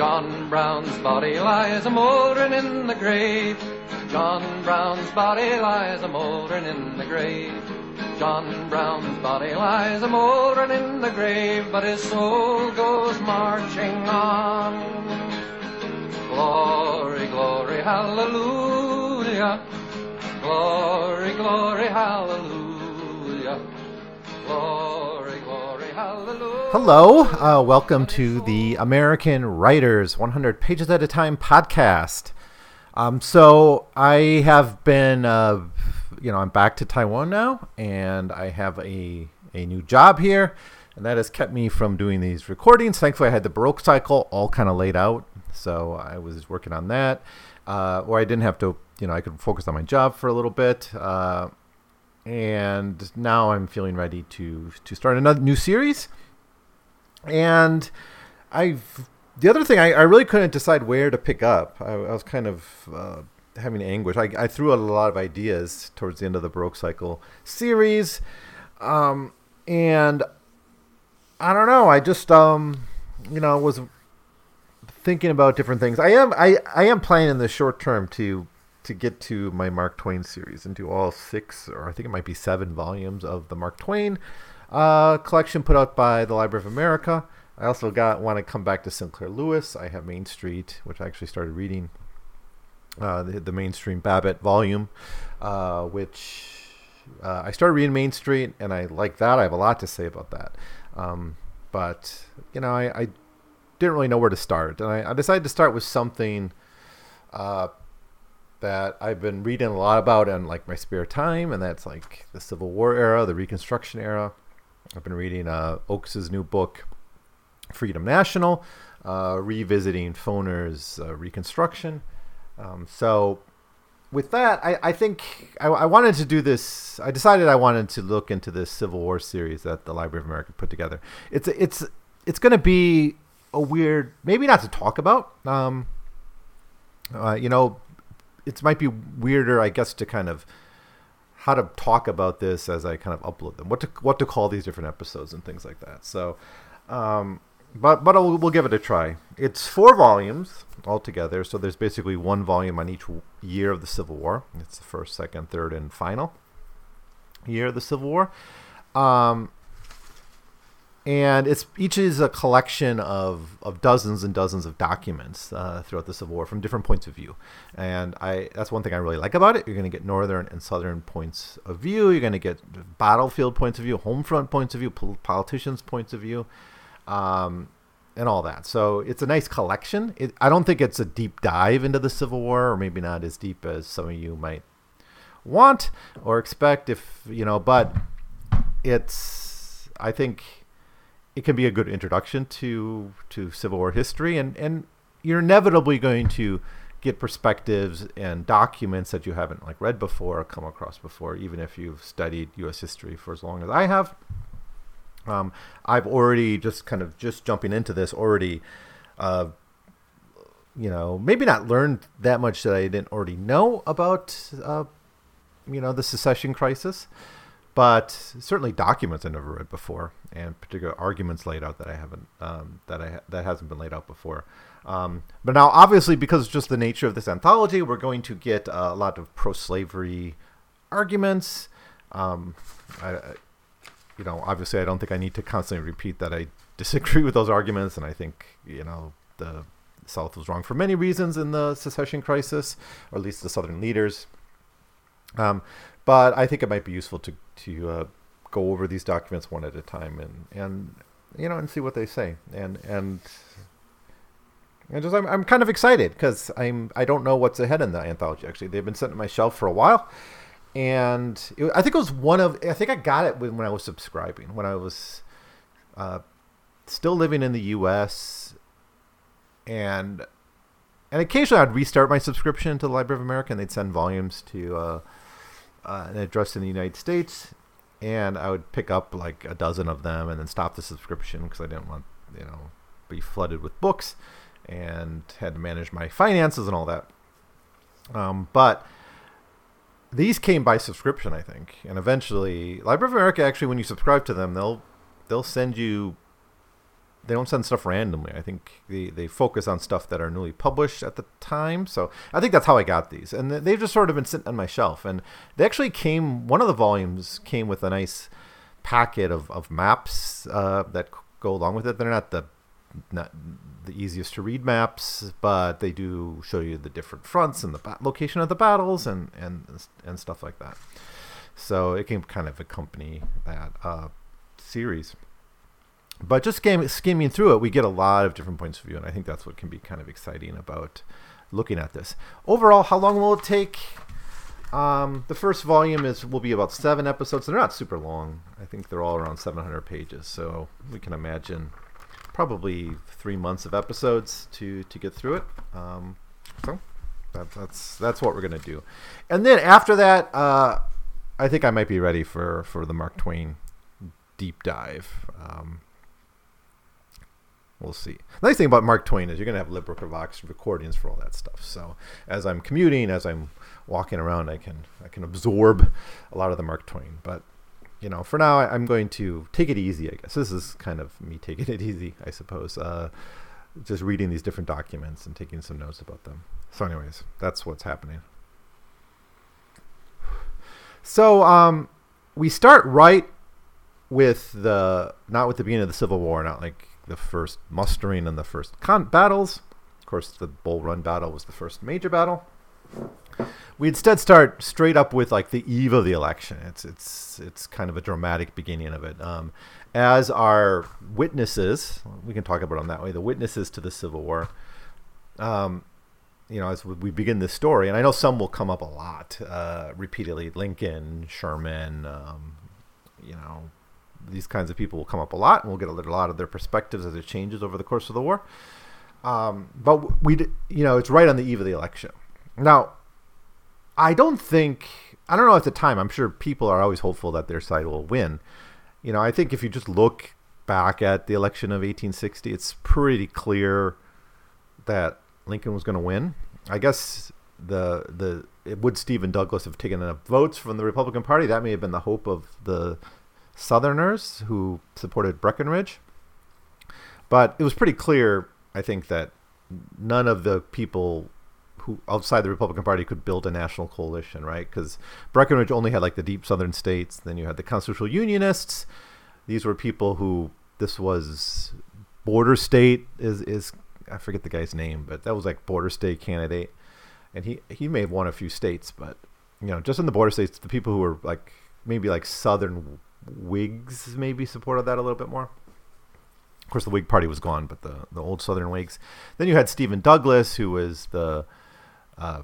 John Brown's body lies a mouldering in the grave. John Brown's body lies a mouldering in the grave. John Brown's body lies a mouldering in the grave, but his soul goes marching on. Glory, glory, hallelujah. Glory, glory, hallelujah. Glory. Hello, uh, welcome to the American Writers 100 Pages at a Time podcast. Um, so I have been, uh, you know, I'm back to Taiwan now, and I have a a new job here, and that has kept me from doing these recordings. Thankfully, I had the Baroque cycle all kind of laid out, so I was working on that, uh, or I didn't have to, you know, I could focus on my job for a little bit. Uh, and now I'm feeling ready to to start another new series. And I've the other thing I, I really couldn't decide where to pick up. I, I was kind of uh, having anguish. I, I threw a lot of ideas towards the end of the Baroque Cycle series, um, and I don't know. I just um, you know was thinking about different things. I am I, I am planning in the short term to to get to my Mark Twain series and do all six or I think it might be seven volumes of the Mark Twain uh, collection put out by the Library of America. I also got want to come back to Sinclair Lewis. I have Main Street, which I actually started reading uh, the, the Main Street Babbitt volume, uh, which uh, I started reading Main Street, and I like that. I have a lot to say about that, um, but you know, I, I, didn't really know where to start, and I, I decided to start with something uh, that I've been reading a lot about in like my spare time, and that's like the Civil War era, the Reconstruction era. I've been reading uh, Oakes's new book, Freedom National, uh, revisiting Foner's uh, Reconstruction. Um, so, with that, I, I think I, I, wanted to do this. I decided I wanted to look into this Civil War series that the Library of America put together. It's it's it's going to be a weird, maybe not to talk about. Um, uh, you know, it might be weirder, I guess, to kind of how to talk about this as I kind of upload them, what to what to call these different episodes and things like that. So, um, but but I'll, we'll give it a try. It's four volumes altogether, so there's basically one volume on each year of the Civil War. It's the first, second, third, and final year of the Civil War. Um, and it's each is a collection of, of dozens and dozens of documents uh, throughout the Civil War from different points of view, and I that's one thing I really like about it. You're going to get northern and southern points of view. You're going to get battlefield points of view, home front points of view, politicians' points of view, um, and all that. So it's a nice collection. It, I don't think it's a deep dive into the Civil War, or maybe not as deep as some of you might want or expect. If you know, but it's I think it can be a good introduction to to Civil War history, and and you're inevitably going to get perspectives and documents that you haven't like read before or come across before, even if you've studied U.S. history for as long as I have. Um, I've already just kind of just jumping into this already, uh, you know, maybe not learned that much that I didn't already know about, uh, you know, the secession crisis but certainly documents I never read before, and particular arguments laid out that I haven't um, that I that hasn't been laid out before. Um, but now, obviously, because just the nature of this anthology, we're going to get a lot of pro-slavery arguments. Um, I, you know, obviously, I don't think I need to constantly repeat that I disagree with those arguments, and I think you know the South was wrong for many reasons in the secession crisis, or at least the Southern leaders. Um, but I think it might be useful to to uh, go over these documents one at a time and and you know and see what they say. And and and just I'm, I'm kind of excited because I'm I don't know what's ahead in the anthology actually. They've been sitting on my shelf for a while. And it, I think it was one of I think I got it when, when I was subscribing when I was uh, still living in the U.S. and and occasionally I'd restart my subscription to the Library of America and they'd send volumes to uh, uh, an address in the United States, and I would pick up like a dozen of them and then stop the subscription because I didn't want you know be flooded with books and had to manage my finances and all that. Um, but these came by subscription, I think, and eventually, Library of America actually, when you subscribe to them, they'll they'll send you they don't send stuff randomly. I think they, they focus on stuff that are newly published at the time. So I think that's how I got these, and they've just sort of been sitting on my shelf. And they actually came. One of the volumes came with a nice packet of of maps uh, that go along with it. They're not the not the easiest to read maps, but they do show you the different fronts and the ba- location of the battles and and and stuff like that. So it can kind of accompany that uh, series. But just skim- skimming through it, we get a lot of different points of view, and I think that's what can be kind of exciting about looking at this. Overall, how long will it take? Um, the first volume is will be about seven episodes. They're not super long. I think they're all around 700 pages, so we can imagine probably three months of episodes to to get through it. Um, so that, that's that's what we're gonna do, and then after that, uh, I think I might be ready for for the Mark Twain deep dive. Um, we'll see. The nice thing about Mark Twain is you're going to have LibriVox recordings for all that stuff. So as I'm commuting, as I'm walking around, I can I can absorb a lot of the Mark Twain. But you know, for now, I, am going to take it easy. I guess this is kind of me taking it easy, I suppose. Uh, just reading these different documents and taking some notes about them. So, anyways, that's what's happening. So, um, we start right with the not with the beginning of the Civil War, not like the first mustering and the first con- battles. Of course, the Bull Run battle was the first major battle. We instead start straight up with like the eve of the election. It's it's it's kind of a dramatic beginning of it. Um, as our witnesses, we can talk about them that way. The witnesses to the Civil War. Um, you know, as we begin this story, and I know some will come up a lot uh, repeatedly. Lincoln, Sherman, um, you know, these kinds of people will come up a lot, and we'll get a lot of their perspectives as it changes over the course of the war. Um, but we, you know, it's right on the eve of the election. Now, I don't think I don't know at the time. I'm sure people are always hopeful that their side will win. You know, I think if you just look back at the election of 1860, it's pretty clear that Lincoln was going to win. I guess the the would Stephen Douglas have taken enough votes from the Republican Party? That may have been the hope of the Southerners who supported Breckinridge. But it was pretty clear, I think, that none of the people who outside the Republican Party could build a national coalition, right? Because Breckinridge only had like the deep Southern states. Then you had the constitutional Unionists. These were people who this was border state is is I forget the guy's name, but that was like border state candidate, and he he may have won a few states, but you know just in the border states, the people who were like maybe like Southern Whigs maybe supported that a little bit more. Of course, the Whig Party was gone, but the, the old Southern Whigs. Then you had Stephen Douglas, who was the, uh,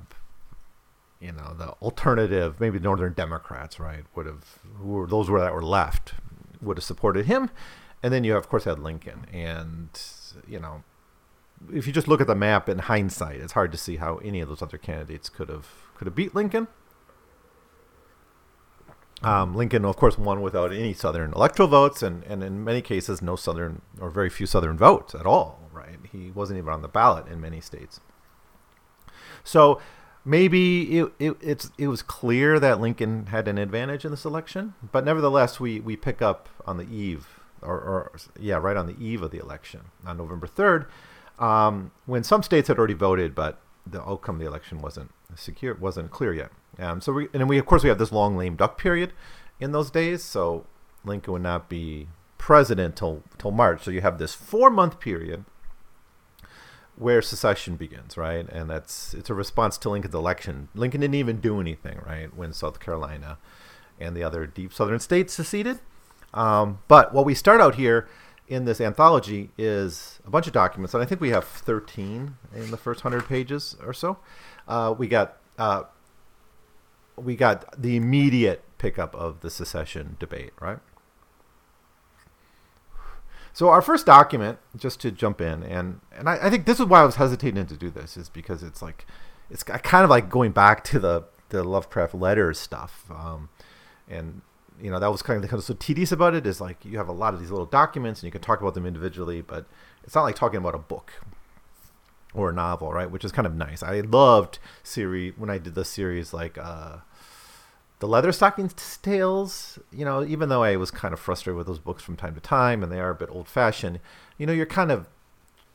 you know, the alternative, maybe Northern Democrats, right? Would have who were those were that were left would have supported him, and then you of course had Lincoln, and you know, if you just look at the map in hindsight, it's hard to see how any of those other candidates could have could have beat Lincoln. Um, Lincoln, of course, won without any Southern electoral votes, and, and in many cases, no Southern or very few Southern votes at all. Right? He wasn't even on the ballot in many states. So maybe it, it it's it was clear that Lincoln had an advantage in this election, but nevertheless, we we pick up on the eve, or, or yeah, right on the eve of the election on November third, um, when some states had already voted, but the outcome of the election wasn't secure, it wasn't clear yet. Um, so we and we of course we have this long lame duck period in those days. So Lincoln would not be president till till March. So you have this four month period where secession begins, right? And that's it's a response to Lincoln's election. Lincoln didn't even do anything, right, when South Carolina and the other deep southern states seceded. Um, but what we start out here in this anthology is a bunch of documents, and I think we have 13 in the first 100 pages or so. Uh, we got uh, we got the immediate pickup of the secession debate, right? So our first document, just to jump in, and and I, I, think this is why I was hesitating to do this, is because it's like it's kind of like going back to the the Lovecraft letters stuff, um, and you know that was kind of kind of so tedious about it is like you have a lot of these little documents and you can talk about them individually, but it's not like talking about a book or a novel, right? Which is kind of nice. I loved series when I did the series like uh, the Leatherstocking tales, you know, even though I was kind of frustrated with those books from time to time, and they are a bit old fashioned, you know, you're kind of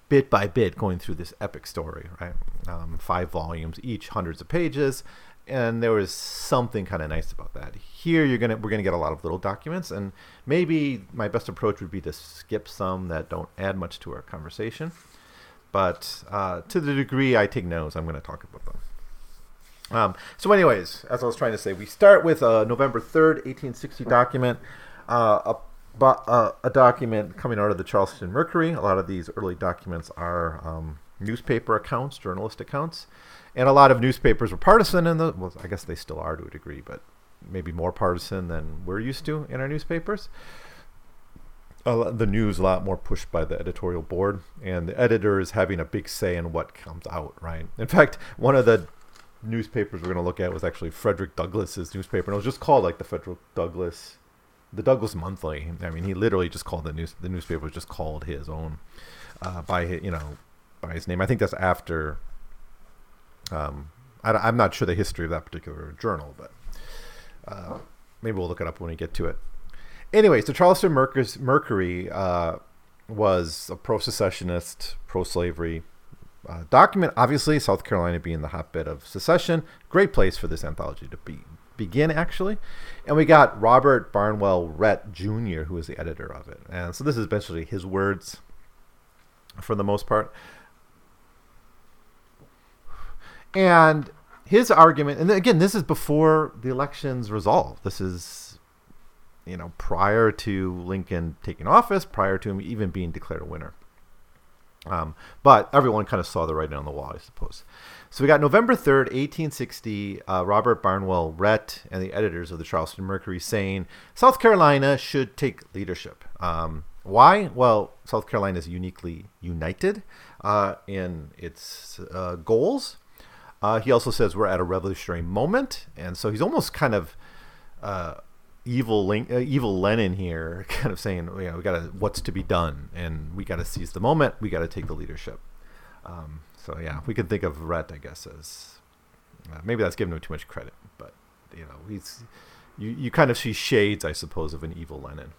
bit by bit going through this epic story, right? Um, five volumes each, hundreds of pages, and there was something kind of nice about that. Here, you're gonna we're gonna get a lot of little documents, and maybe my best approach would be to skip some that don't add much to our conversation. But uh, to the degree I take notes, I'm going to talk about them. Um, so, anyways, as I was trying to say, we start with a November 3rd, 1860 document, uh, a, uh, a document coming out of the Charleston Mercury. A lot of these early documents are um, newspaper accounts, journalist accounts. And a lot of newspapers were partisan in the, well, I guess they still are to a degree, but maybe more partisan than we're used to in our newspapers. Uh, the news a lot more pushed by the editorial board, and the editor is having a big say in what comes out, right? In fact, one of the newspapers we're going to look at was actually Frederick Douglass's newspaper, and it was just called like the Frederick Douglass, the Douglass Monthly. I mean, he literally just called the news. The newspaper was just called his own uh, by his, you know by his name. I think that's after. Um, I, am not sure the history of that particular journal, but uh, maybe we'll look it up when we get to it. Anyway, so Charleston Mercury uh, was a pro-secessionist, pro-slavery uh, document. Obviously, South Carolina being the hotbed of secession, great place for this anthology to be begin actually. And we got Robert Barnwell Rhett Jr., who is the editor of it. And so this is basically his words for the most part. And his argument, and again, this is before the election's resolved. This is, you know, prior to Lincoln taking office, prior to him even being declared a winner. Um, but everyone kind of saw the writing on the wall, I suppose. So we got November 3rd, 1860, uh, Robert Barnwell Rhett and the editors of the Charleston Mercury saying South Carolina should take leadership. Um, why? Well, South Carolina is uniquely united uh, in its uh, goals. Uh, he also says we're at a revolutionary moment. And so he's almost kind of uh, evil Link, uh, evil Lenin here, kind of saying, you know, we got to what's to be done, and we got to seize the moment. We got to take the leadership. Um, so yeah, we could think of Rhett, I guess, as uh, maybe that's giving him too much credit, but you know, he's you you kind of see shades, I suppose, of an evil Lenin.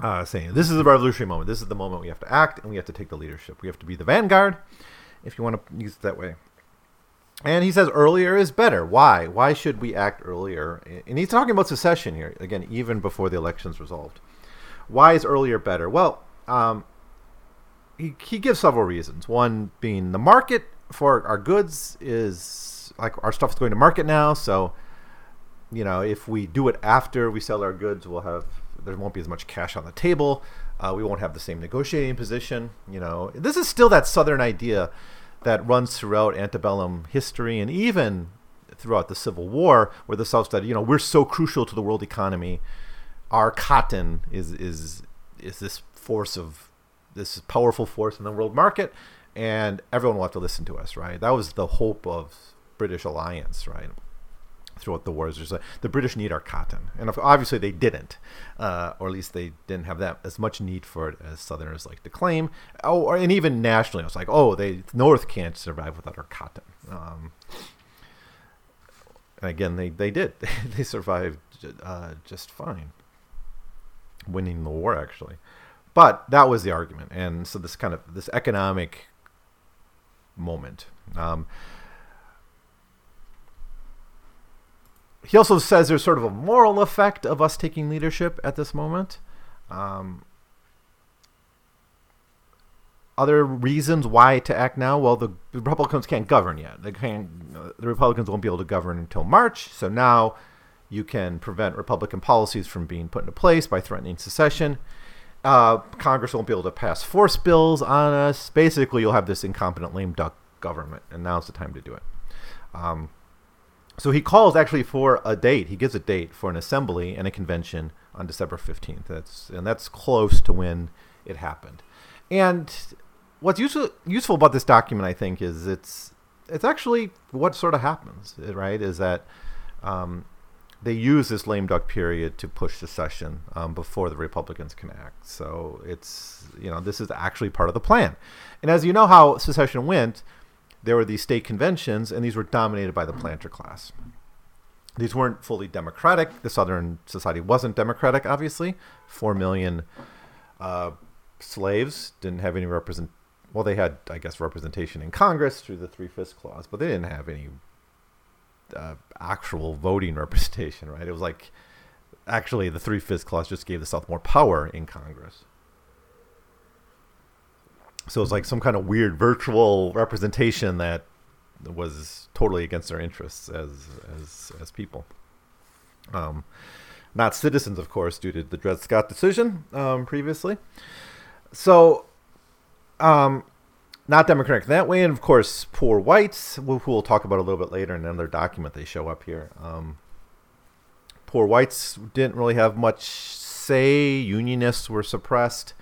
Uh, saying this is the revolutionary moment. This is the moment we have to act and we have to take the leadership. We have to be the vanguard, if you want to use it that way. And he says earlier is better. Why? Why should we act earlier? And he's talking about secession here, again, even before the election's resolved. Why is earlier better? Well, um, he, he gives several reasons. One being the market for our goods is like our stuff's going to market now. So, you know, if we do it after we sell our goods, we'll have, there won't be as much cash on the table. Uh, we won't have the same negotiating position. You know, this is still that Southern idea that runs throughout antebellum history and even throughout the Civil War, where the South said, you know, we're so crucial to the world economy. Our cotton is is is this force of this powerful force in the world market, and everyone will have to listen to us, right? That was the hope of British alliance, right? Throughout the wars. There's a, the British need our cotton, and obviously they didn't, uh, or at least they didn't have that as much need for it as Southerners like to claim. Oh, or, and even nationally, it's like, oh, they North can't survive without our cotton. Um, and again, they they did. they survived uh, just fine, winning the war actually. But that was the argument, and so this kind of this economic moment. Um, he also says there's sort of a moral effect of us taking leadership at this moment. Um, other reasons why to act now? Well, the Republicans can't govern yet. They can't. The Republicans won't be able to govern until March. So now you can prevent Republican policies from being put into place by threatening secession. Uh, Congress won't be able to pass force bills on us. Basically, you'll have this incompetent, lame duck government, and now's the time to do it. Um, so he calls actually for a date. He gives a date for an assembly and a convention on December 15th. That's and that's close to when it happened. And what's useful useful about this document, I think, is it's it's actually what sort of happens, right? Is that um, they use this lame duck period to push secession um, before the Republicans can act. So it's you know this is actually part of the plan. And as you know how secession went, there were these state conventions, and these were dominated by the planter class. These weren't fully democratic. The Southern society wasn't democratic, obviously. Four million uh, slaves didn't have any represent. Well, they had, I guess, representation in Congress through the Three Fifths Clause, but they didn't have any uh, actual voting representation, right? It was like actually the Three Fifths Clause just gave the South more power in Congress. So it's like some kind of weird virtual representation that was totally against their interests as as as people. Um, not citizens, of course, due to the Dred Scott decision um, previously. So, um, not democratic that way, and of course, poor whites, who we'll talk about a little bit later in another document. They show up here. Um, poor whites didn't really have much say. Unionists were suppressed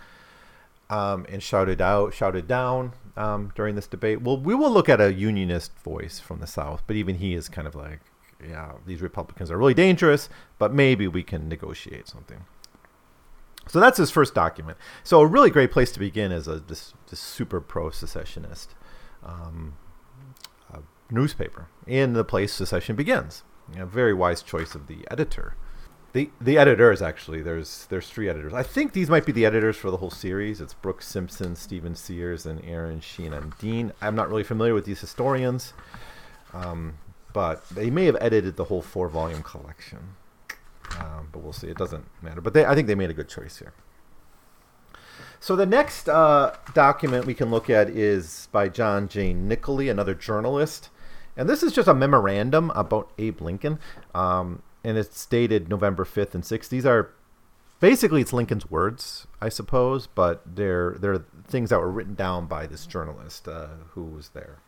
um, and shouted out, shouted down um, during this debate. Well, we will look at a unionist voice from the South, but even he is kind of like, yeah, these Republicans are really dangerous, but maybe we can negotiate something. So that's his first document. So a really great place to begin is a this, this super pro secessionist um, uh, newspaper in the place secession begins. A very wise choice of the editor the the editors actually there's there's three editors. I think these might be the editors for the whole series. It's Brooke Simpson, Stephen Sears, and Aaron Sheehan Dean. I'm not really familiar with these historians, um, but they may have edited the whole four volume collection. Um, but we'll see. It doesn't matter. But they, I think they made a good choice here. So the next uh, document we can look at is by John J. Nicolay, another journalist. And this is just a memorandum about Abe Lincoln. Um, and it's dated November 5th and 6th. These are basically it's Lincoln's words, I suppose, but they're they're things that were written down by this journalist uh, who was there.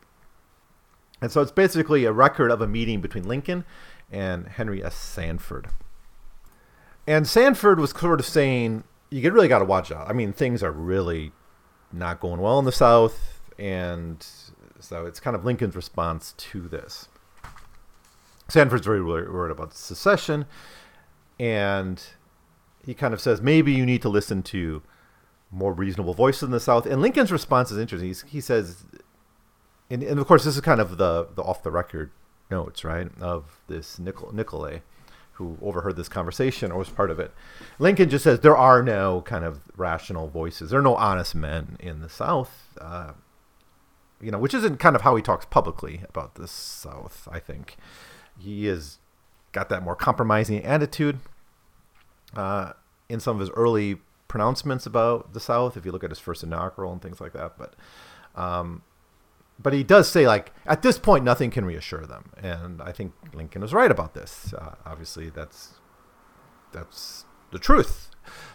And so it's basically a record of a meeting between Lincoln and Henry S. Sanford. And Sanford was sort of saying, you really got to watch out. I mean, things are really not going well in the South, and so it's kind of Lincoln's response to this. Sanford's very worried about secession, and he kind of says maybe you need to listen to more reasonable voices in the South. And Lincoln's response is interesting. He's, he says, and, and, of course this is kind of the the off the record notes, right, of this Nicol- Nicolay, who overheard this conversation or was part of it. Lincoln just says there are no kind of rational voices. There are no honest men in the South. Uh, you know, which isn't kind of how he talks publicly about the South, I think he has got that more compromising attitude uh, in some of his early pronouncements about the South. If you look at his first inaugural and things like that, but um, but he does say like at this point nothing can reassure them, and I think Lincoln was right about this. Uh, obviously, that's that's the truth,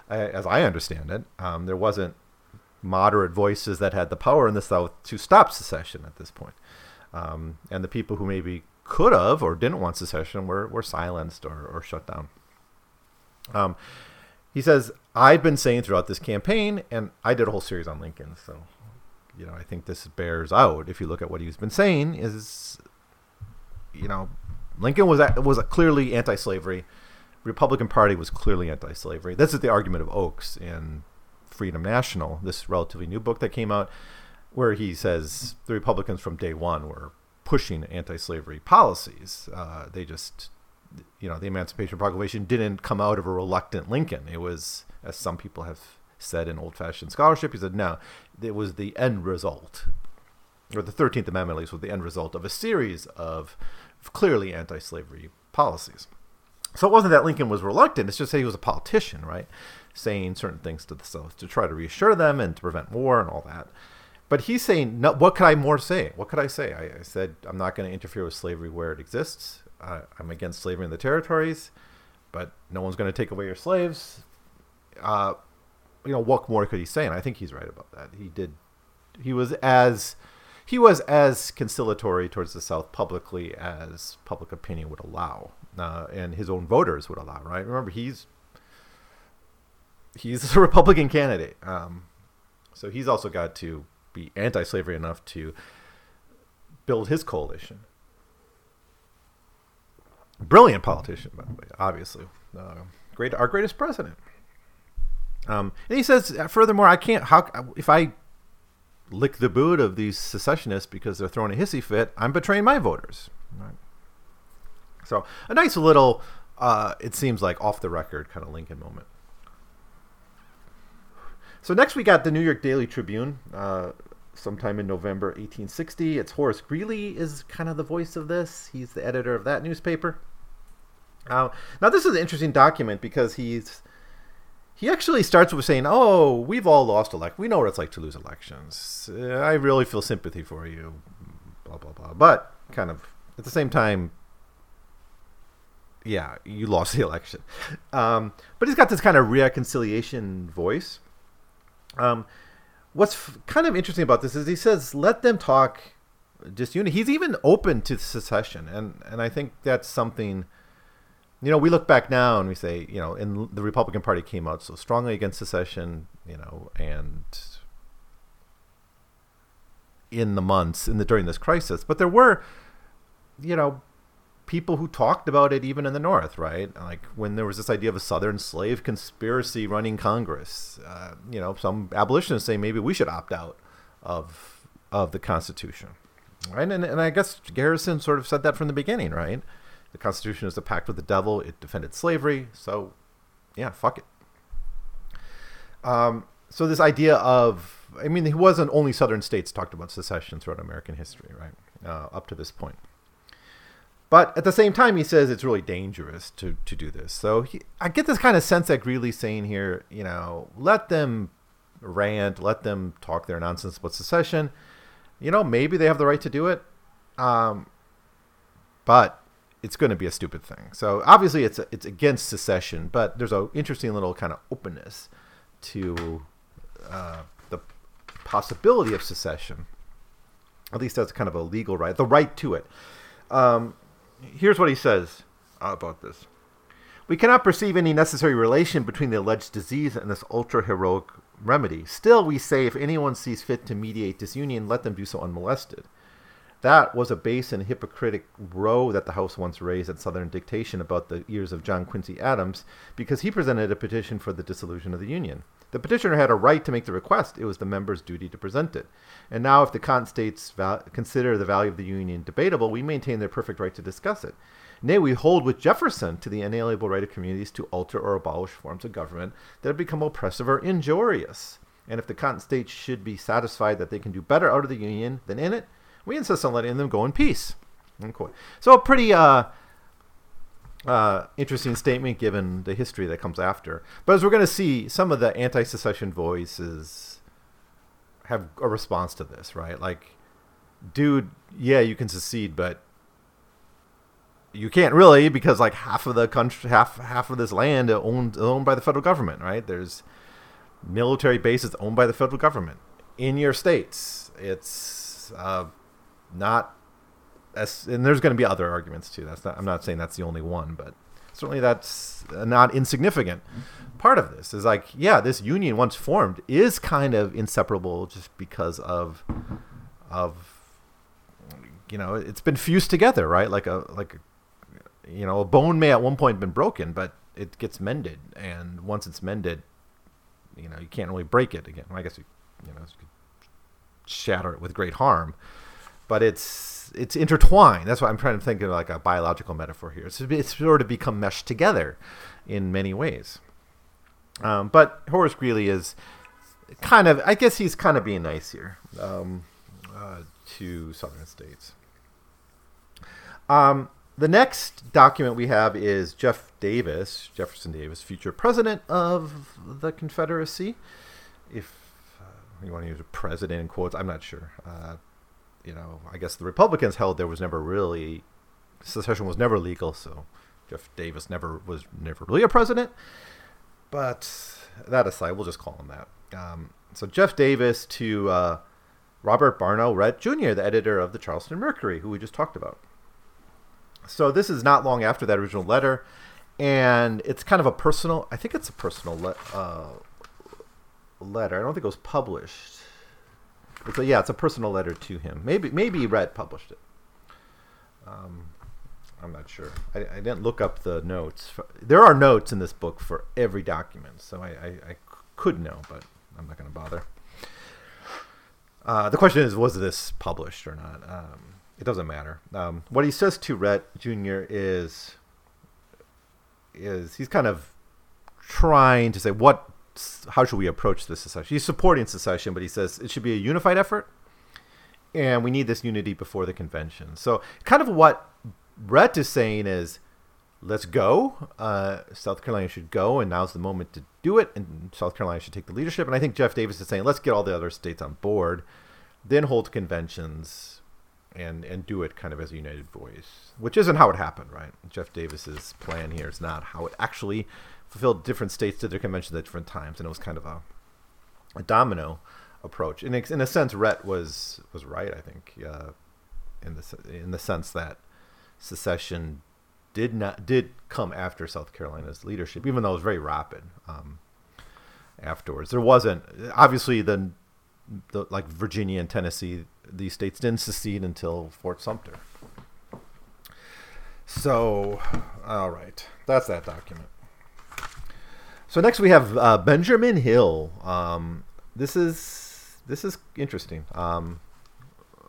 as I understand it. Um, there wasn't moderate voices that had the power in the South to stop secession at this point. Um, and the people who maybe could have or didn't want secession were, were silenced or, or shut down. Um, he says, I've been saying throughout this campaign, and I did a whole series on Lincoln, so you know I think this bears out. If you look at what he's been saying, is you know Lincoln was was clearly anti-slavery. Republican Party was clearly anti-slavery. This is the argument of Oakes in Freedom National, this relatively new book that came out, where he says the Republicans from day one were pushing anti-slavery policies. Uh, they just, you know, the Emancipation Proclamation didn't come out of a reluctant Lincoln. It was, as some people have said in old-fashioned scholarship, he said, no, it was the end result, or the Thirteenth Amendment at least was the end result of a series of clearly anti-slavery policies. So it wasn't that Lincoln was reluctant; it's just that he was a politician, right? Saying certain things to the South to try to reassure them and to prevent war and all that. But he's saying, no, what could I more say? What could I say? I, I said, I'm not going to interfere with slavery where it exists. Uh, I'm against slavery in the territories, but no one's going to take away your slaves. Uh, you know, what more could he say? And I think he's right about that. He did. He was as he was as conciliatory towards the South publicly as public opinion would allow, uh, and his own voters would allow. Right? Remember, he's he's a Republican candidate, um, so he's also got to be anti-slavery enough to build his coalition. Brilliant politician, by the way, obviously. Uh, great, our greatest president. Um, and he says, uh, furthermore, I can't. How if I lick the boot of these secessionists because they're throwing a hissy fit, I'm betraying my voters. Right? So a nice little, uh, it seems like off the record kind of Lincoln moment. So next we got the New York Daily Tribune, uh, sometime in November 1860. It's Horace Greeley is kind of the voice of this. He's the editor of that newspaper. Uh, now this is an interesting document because he's he actually starts with saying, "Oh, we've all lost elect. We know what it's like to lose elections. Uh, I really feel sympathy for you." Blah blah blah. But kind of at the same time, yeah, you lost the election. Um, but he's got this kind of reconciliation voice. Um, what's f- kind of interesting about this is he says, "Let them talk disunity." He's even open to secession, and and I think that's something. You know, we look back now and we say, you know, and the Republican Party came out so strongly against secession, you know, and in the months in the during this crisis, but there were, you know, people who talked about it even in the North, right? Like when there was this idea of a Southern slave conspiracy running Congress. Uh, you know, some abolitionists say maybe we should opt out of of the Constitution, right? And and I guess Garrison sort of said that from the beginning, right? The Constitution is a pact with the devil. It defended slavery, so yeah, fuck it. Um, so this idea of, I mean, it wasn't only Southern states talked about secession throughout American history, right? Uh, up to this point. But at the same time, he says it's really dangerous to, to do this. So he, I get this kind of sense that Greeley's saying here, you know, let them rant, let them talk their nonsense about secession. You know, maybe they have the right to do it, um, but it's going to be a stupid thing. So obviously, it's it's against secession, but there's a interesting little kind of openness to uh, the possibility of secession. At least that's kind of a legal right, the right to it. Um, here's what he says about this. We cannot perceive any necessary relation between the alleged disease and this ultra heroic remedy. Still, we say if anyone sees fit to mediate disunion, let them do so unmolested. That was a base and hypocritic row that the House once raised at Southern dictation about the ears of John Quincy Adams because he presented a petition for the dissolution of the Union. The petitioner had a right to make the request. It was the member's duty to present it. And now, if the Cotton States val- consider the value of the Union debatable, we maintain their perfect right to discuss it. Nay, we hold with Jefferson to the inalienable right of communities to alter or abolish forms of government that have become oppressive or injurious. And if the Cotton States should be satisfied that they can do better out of the Union than in it, we insist on letting them go in peace. So a pretty uh, uh, interesting statement given the history that comes after. But as we're going to see, some of the anti-secession voices have a response to this, right? Like, dude, yeah, you can secede, but you can't really because like half of the country, half half of this land owned owned by the federal government, right? There's military bases owned by the federal government in your states. It's uh, not as, and there's going to be other arguments too. That's not. I'm not saying that's the only one, but certainly that's a not insignificant part of this. Is like, yeah, this union once formed is kind of inseparable just because of of you know it's been fused together, right? Like a like a, you know a bone may at one point been broken, but it gets mended, and once it's mended, you know you can't really break it again. Well, I guess you, you know you shatter it with great harm but it's it's intertwined. That's why I'm trying to think of like a biological metaphor here. It's, it's sort of become meshed together in many ways. Um, but Horace Greeley is kind of, I guess he's kind of being nice here um, uh, to Southern states. Um, the next document we have is Jeff Davis, Jefferson Davis, future president of the Confederacy. If uh, you want to use a president in quotes, I'm not sure. Uh, you know, I guess the Republicans held there was never really secession was never legal, so Jeff Davis never was never really a president. But that aside, we'll just call him that. Um, so Jeff Davis to uh, Robert Barnwell Rhett Jr., the editor of the Charleston Mercury, who we just talked about. So this is not long after that original letter, and it's kind of a personal. I think it's a personal le- uh, letter. I don't think it was published. It's a, yeah, it's a personal letter to him. Maybe maybe Rhett published it. Um, I'm not sure. I, I, didn't look up the notes. There are notes in this book for every document, so I, I, I could know, but I'm not going to bother. Uh, the question is, was this published or not? Um, it doesn't matter. Um, what he says to Rhett Jr. is is he's kind of trying to say what how should we approach this secession? He's supporting secession, but he says it should be a unified effort, and we need this unity before the convention. So, kind of what Rhett is saying is, let's go. Uh, South Carolina should go, and now's the moment to do it. And South Carolina should take the leadership. And I think Jeff Davis is saying, let's get all the other states on board, then hold conventions, and and do it kind of as a united voice, which isn't how it happened, right? Jeff Davis's plan here is not how it actually fulfilled. Different states did their conventions at different times, and it was kind of a, a domino approach. In in a sense, Rhett was was right. I think uh, in the in the sense that secession did not did come after South Carolina's leadership, even though it was very rapid. Um, afterwards, there wasn't obviously the, the like Virginia and Tennessee. These states didn't secede until Fort Sumter. So, all right, that's that document. So next we have uh, Benjamin Hill. Um, this is this is interesting. Um,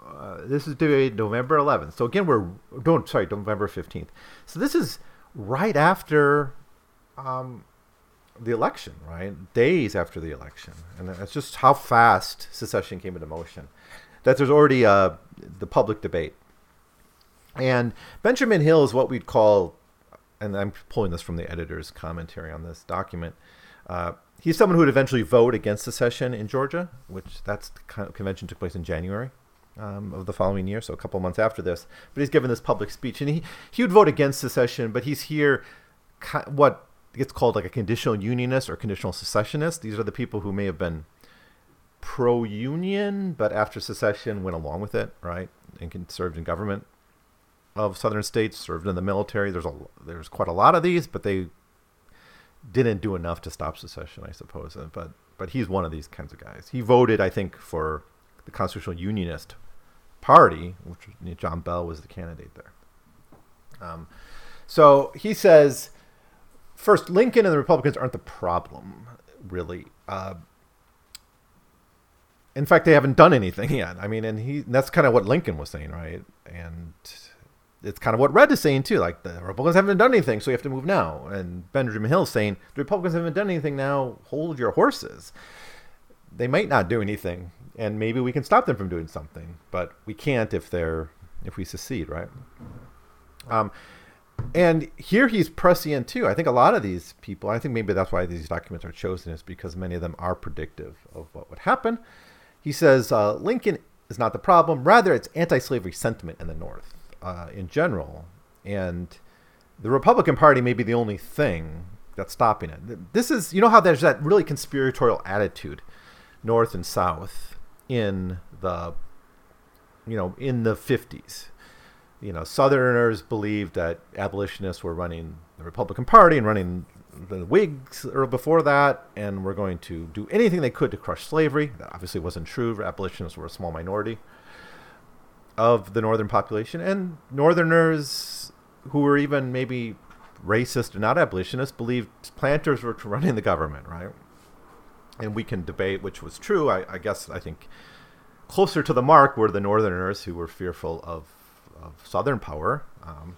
uh, this is November 11th. So again, we're don't sorry November 15th. So this is right after um, the election, right? Days after the election, and that's just how fast secession came into motion. That there's already uh, the public debate, and Benjamin Hill is what we'd call, and I'm pulling this from the editor's commentary on this document. Uh, he's someone who would eventually vote against secession in Georgia, which that's the convention took place in January um, of the following year, so a couple months after this. But he's given this public speech, and he he would vote against secession, but he's here, what gets called like a conditional unionist or conditional secessionist. These are the people who may have been pro-union, but after secession went along with it, right, and served in government of southern states, served in the military. There's a there's quite a lot of these, but they didn't do enough to stop secession, I suppose. But but he's one of these kinds of guys. He voted, I think, for the constitutional unionist party, which John Bell was the candidate there. Um, so he says, first, Lincoln and the Republicans aren't the problem, really. Uh, in fact, they haven't done anything yet. I mean, and he that's kind of what Lincoln was saying, right? And it's kind of what Rhett is saying too. Like the Republicans haven't done anything, so you have to move now. And Benjamin Hill saying the Republicans haven't done anything now. Hold your horses. They might not do anything and maybe we can stop them from doing something, but we can't if they're if we secede, right? Um, and here he's prescient too. I think a lot of these people, I think maybe that's why these documents are chosen, is because many of them are predictive of what would happen. He says uh, Lincoln is not the problem; rather, it's anti-slavery sentiment in the North uh, in general, and the Republican Party may be the only thing that's stopping it. This is, you know, how there's that really conspiratorial attitude, North and South, in the you know in the 50s you know southerners believed that abolitionists were running the republican party and running the whigs or before that and were going to do anything they could to crush slavery. That obviously wasn't true. Abolitionists were a small minority of the northern population and northerners who were even maybe racist or not abolitionists believed planters were running the government right and we can debate which was true. I, I, guess I think closer to the mark were the Northerners who were fearful of, of Southern power. Um,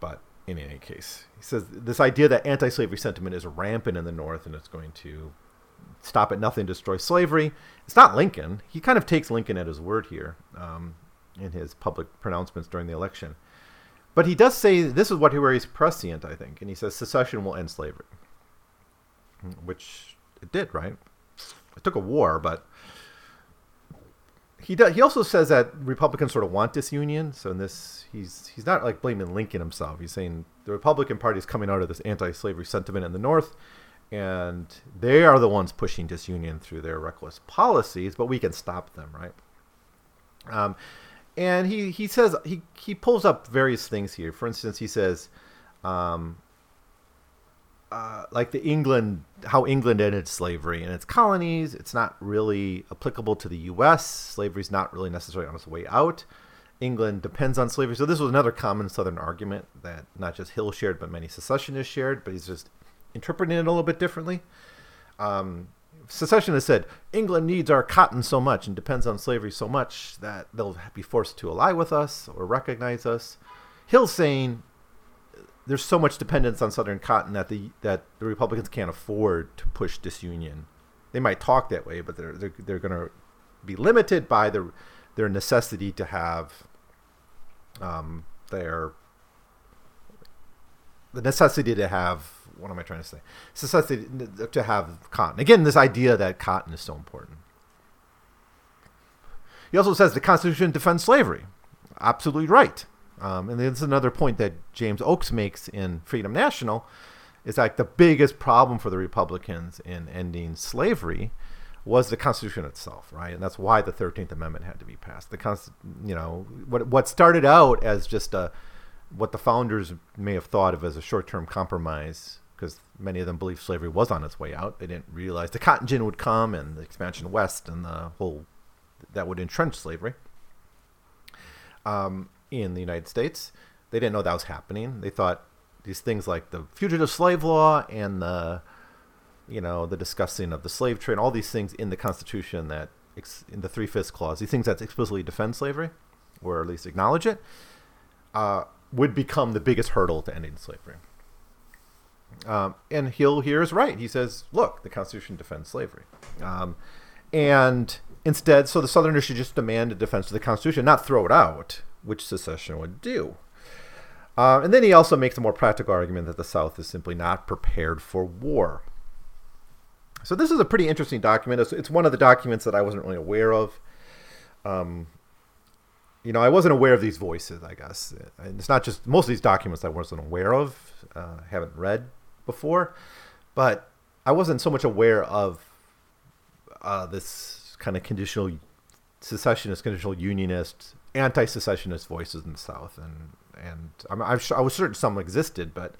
but in any case, he says this idea that anti-slavery sentiment is rampant in the North and it's going to stop at nothing, destroy slavery. It's not Lincoln. He kind of takes Lincoln at his word here um, in his public pronouncements during the election. But he does say this is what he where he's prescient, I think, and he says secession will end slavery, which it did, right? It took a war, but he does, he also says that Republicans sort of want disunion. So in this, he's he's not like blaming Lincoln himself. He's saying the Republican Party is coming out of this anti-slavery sentiment in the North, and they are the ones pushing disunion through their reckless policies. But we can stop them, right? Um, and he he says he he pulls up various things here. For instance, he says. Um, uh, like the England, how England ended slavery in its colonies. It's not really applicable to the U.S. Slavery is not really necessarily on its way out. England depends on slavery. So this was another common Southern argument that not just Hill shared, but many secessionists shared. But he's just interpreting it a little bit differently. Um, secessionists said England needs our cotton so much and depends on slavery so much that they'll be forced to ally with us or recognize us. Hill's saying there's so much dependence on Southern cotton that the that the Republicans can't afford to push disunion. They might talk that way, but they're they're, they're going to be limited by their their necessity to have um, their the necessity to have what am I trying to say? Necessity to have cotton. Again, this idea that cotton is so important. He also says the Constitution defends slavery. Absolutely right. Um, and this is another point that James Oakes makes in Freedom National, is like the biggest problem for the Republicans in ending slavery was the Constitution itself, right? And that's why the Thirteenth Amendment had to be passed. The Const- you know, what what started out as just a what the founders may have thought of as a short-term compromise, because many of them believed slavery was on its way out. They didn't realize the cotton gin would come and the expansion west and the whole that would entrench slavery. Um, in the United States. They didn't know that was happening. They thought these things like the fugitive slave law and the you know the discussing of the slave trade, all these things in the Constitution that in the three fifths clause, these things that explicitly defend slavery or at least acknowledge it, uh, would become the biggest hurdle to ending slavery. Um, and Hill here is right. He says, look, the Constitution defends slavery. Um, and instead, so the Southerners should just demand a defense of the Constitution, not throw it out which secession would do. Uh, and then he also makes a more practical argument that the South is simply not prepared for war. So this is a pretty interesting document. It's, it's one of the documents that I wasn't really aware of. Um, you know, I wasn't aware of these voices. I guess and it's not just most of these documents I wasn't aware of, uh, haven't read before, but I wasn't so much aware of uh, this kind of conditional secessionist, conditional unionist anti-secessionist voices in the South, and and I'm, I'm sure, I was certain some existed, but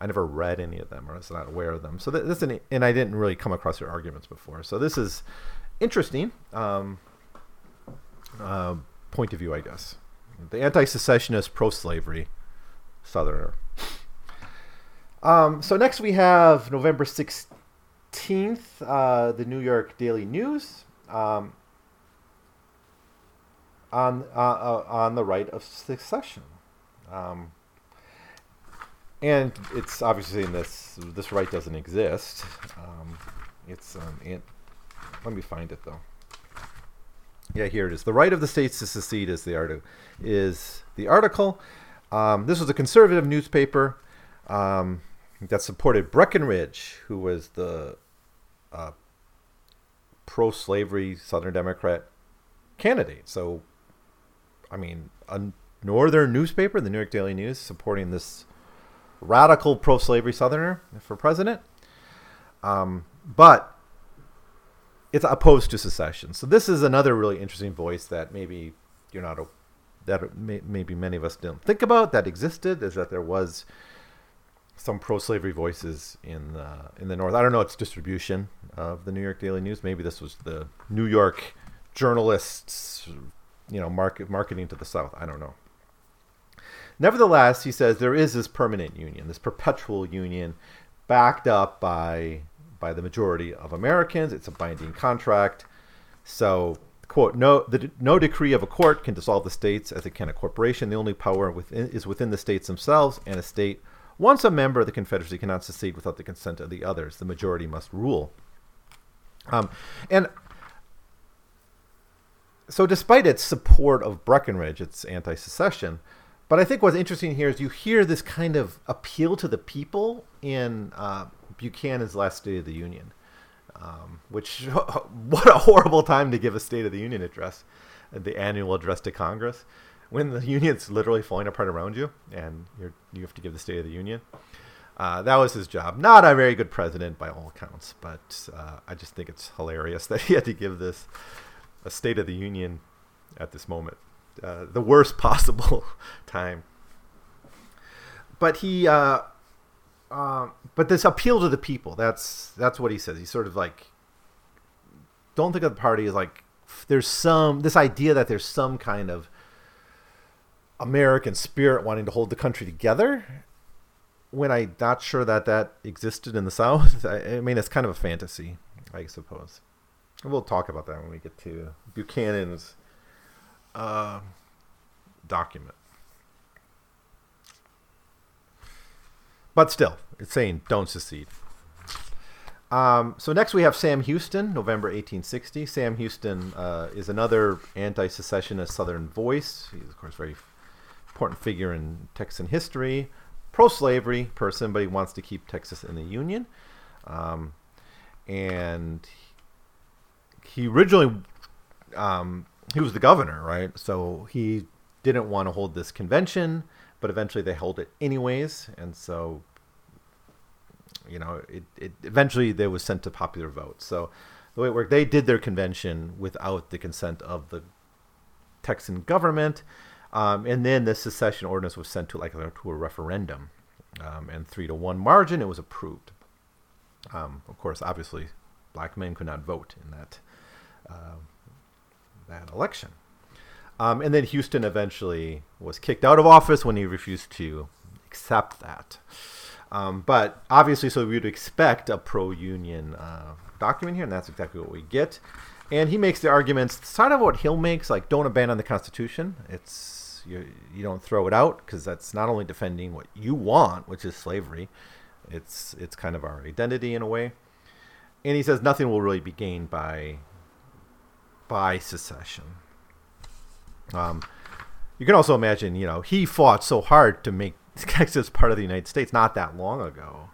I never read any of them or was not aware of them. So this an, and I didn't really come across their arguments before. So this is interesting um, uh, point of view, I guess. The anti-secessionist, pro-slavery Southerner. Um, so next we have November sixteenth, uh, the New York Daily News. Um, on uh, uh, on the right of succession. Um, and it's obviously in this this right doesn't exist. Um, it's it, let me find it though. Yeah, here it is. The right of the states to secede is the article. Is the article? Um, this was a conservative newspaper um, that supported Breckinridge, who was the uh, pro-slavery Southern Democrat candidate. So I mean, a northern newspaper, the New York Daily News, supporting this radical pro-slavery Southerner for president. Um, but it's opposed to secession. So this is another really interesting voice that maybe you're not a, that may, maybe many of us didn't think about that existed. Is that there was some pro-slavery voices in the, in the North. I don't know its distribution of the New York Daily News. Maybe this was the New York journalists you know, market, marketing to the South. I don't know. Nevertheless, he says there is this permanent union, this perpetual union, backed up by by the majority of Americans. It's a binding contract. So, quote, no, the, no decree of a court can dissolve the states as it can a corporation. The only power within, is within the states themselves, and a state, once a member of the Confederacy, cannot secede without the consent of the others. The majority must rule. Um, and so despite its support of Breckinridge, its anti-secession, but I think what's interesting here is you hear this kind of appeal to the people in uh, Buchanan's last State of the Union, um, which what a horrible time to give a State of the Union address, the annual address to Congress, when the Union's literally falling apart around you, and you you have to give the State of the Union. Uh, that was his job. Not a very good president by all accounts, but uh, I just think it's hilarious that he had to give this a State of the Union at this moment, uh, the worst possible time. But he, uh, uh, but this appeal to the people. That's that's what he says. He's sort of like, don't think of the party as like there's some this idea that there's some kind of American spirit wanting to hold the country together. When I'm not sure that that existed in the South, I, mean it's kind of a fantasy. I suppose. We'll talk about that when we get to Buchanan's uh, document. But still, it's saying don't secede. Um, so next we have Sam Houston, November 1860. Sam Houston uh, is another anti-secessionist Southern voice. He's of course very important figure in Texan history, pro-slavery person, but he wants to keep Texas in the Union. Um, and he originally um, he was the governor, right? So he didn't want to hold this convention, but eventually they held it anyways, and so you know it, it eventually they was sent to popular vote. So the way it worked, they did their convention without the consent of the Texan government, um, and then the secession ordinance was sent to like to a referendum, um, and three to one margin, it was approved. Um, of course, obviously, black men could not vote in that uh, that election. Um, and then Houston eventually was kicked out of office when he refused to accept that. Um, but obviously, so we would expect a pro-union uh, document here, and that's exactly what we get. And he makes the arguments, sort of what Hill makes, like don't abandon the Constitution. It's you, you don't throw it out because that's not only defending what you want, which is slavery. It's it's kind of our identity in a way. And he says nothing will really be gained by by secession. Um, you can also imagine, you know, he fought so hard to make Texas part of the United States not that long ago.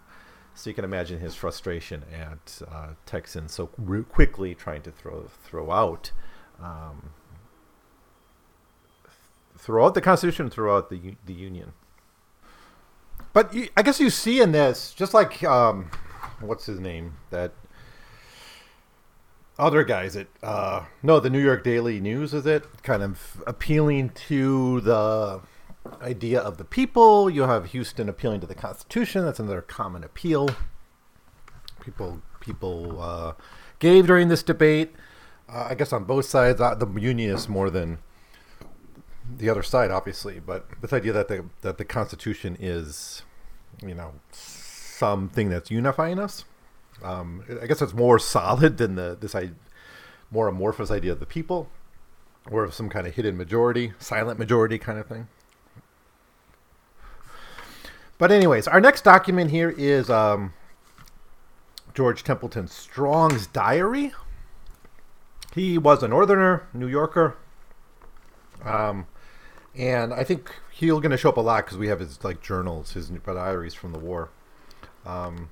So you can imagine his frustration at uh, Texans so quickly trying to throw throw out um, throw out the Constitution, throw out the the Union. But you, I guess you see in this, just like um, what's his name, that other guys at uh no the new york daily news is it kind of appealing to the idea of the people. You have houston appealing to the constitution. That's another common appeal. People people uh, gave during this debate. Uh, i guess on both sides uh, the unionists more than the other side obviously but this idea that the that the constitution is you know something that's unifying us um, I guess it's more solid than the this I, more amorphous idea of the people, or of some kind of hidden majority, silent majority kind of thing. But anyways, our next document here is um, George Templeton Strong's diary. He was a Northerner, New Yorker, um, and I think he's going to show up a lot because we have his like journals, his diaries from the war. Um,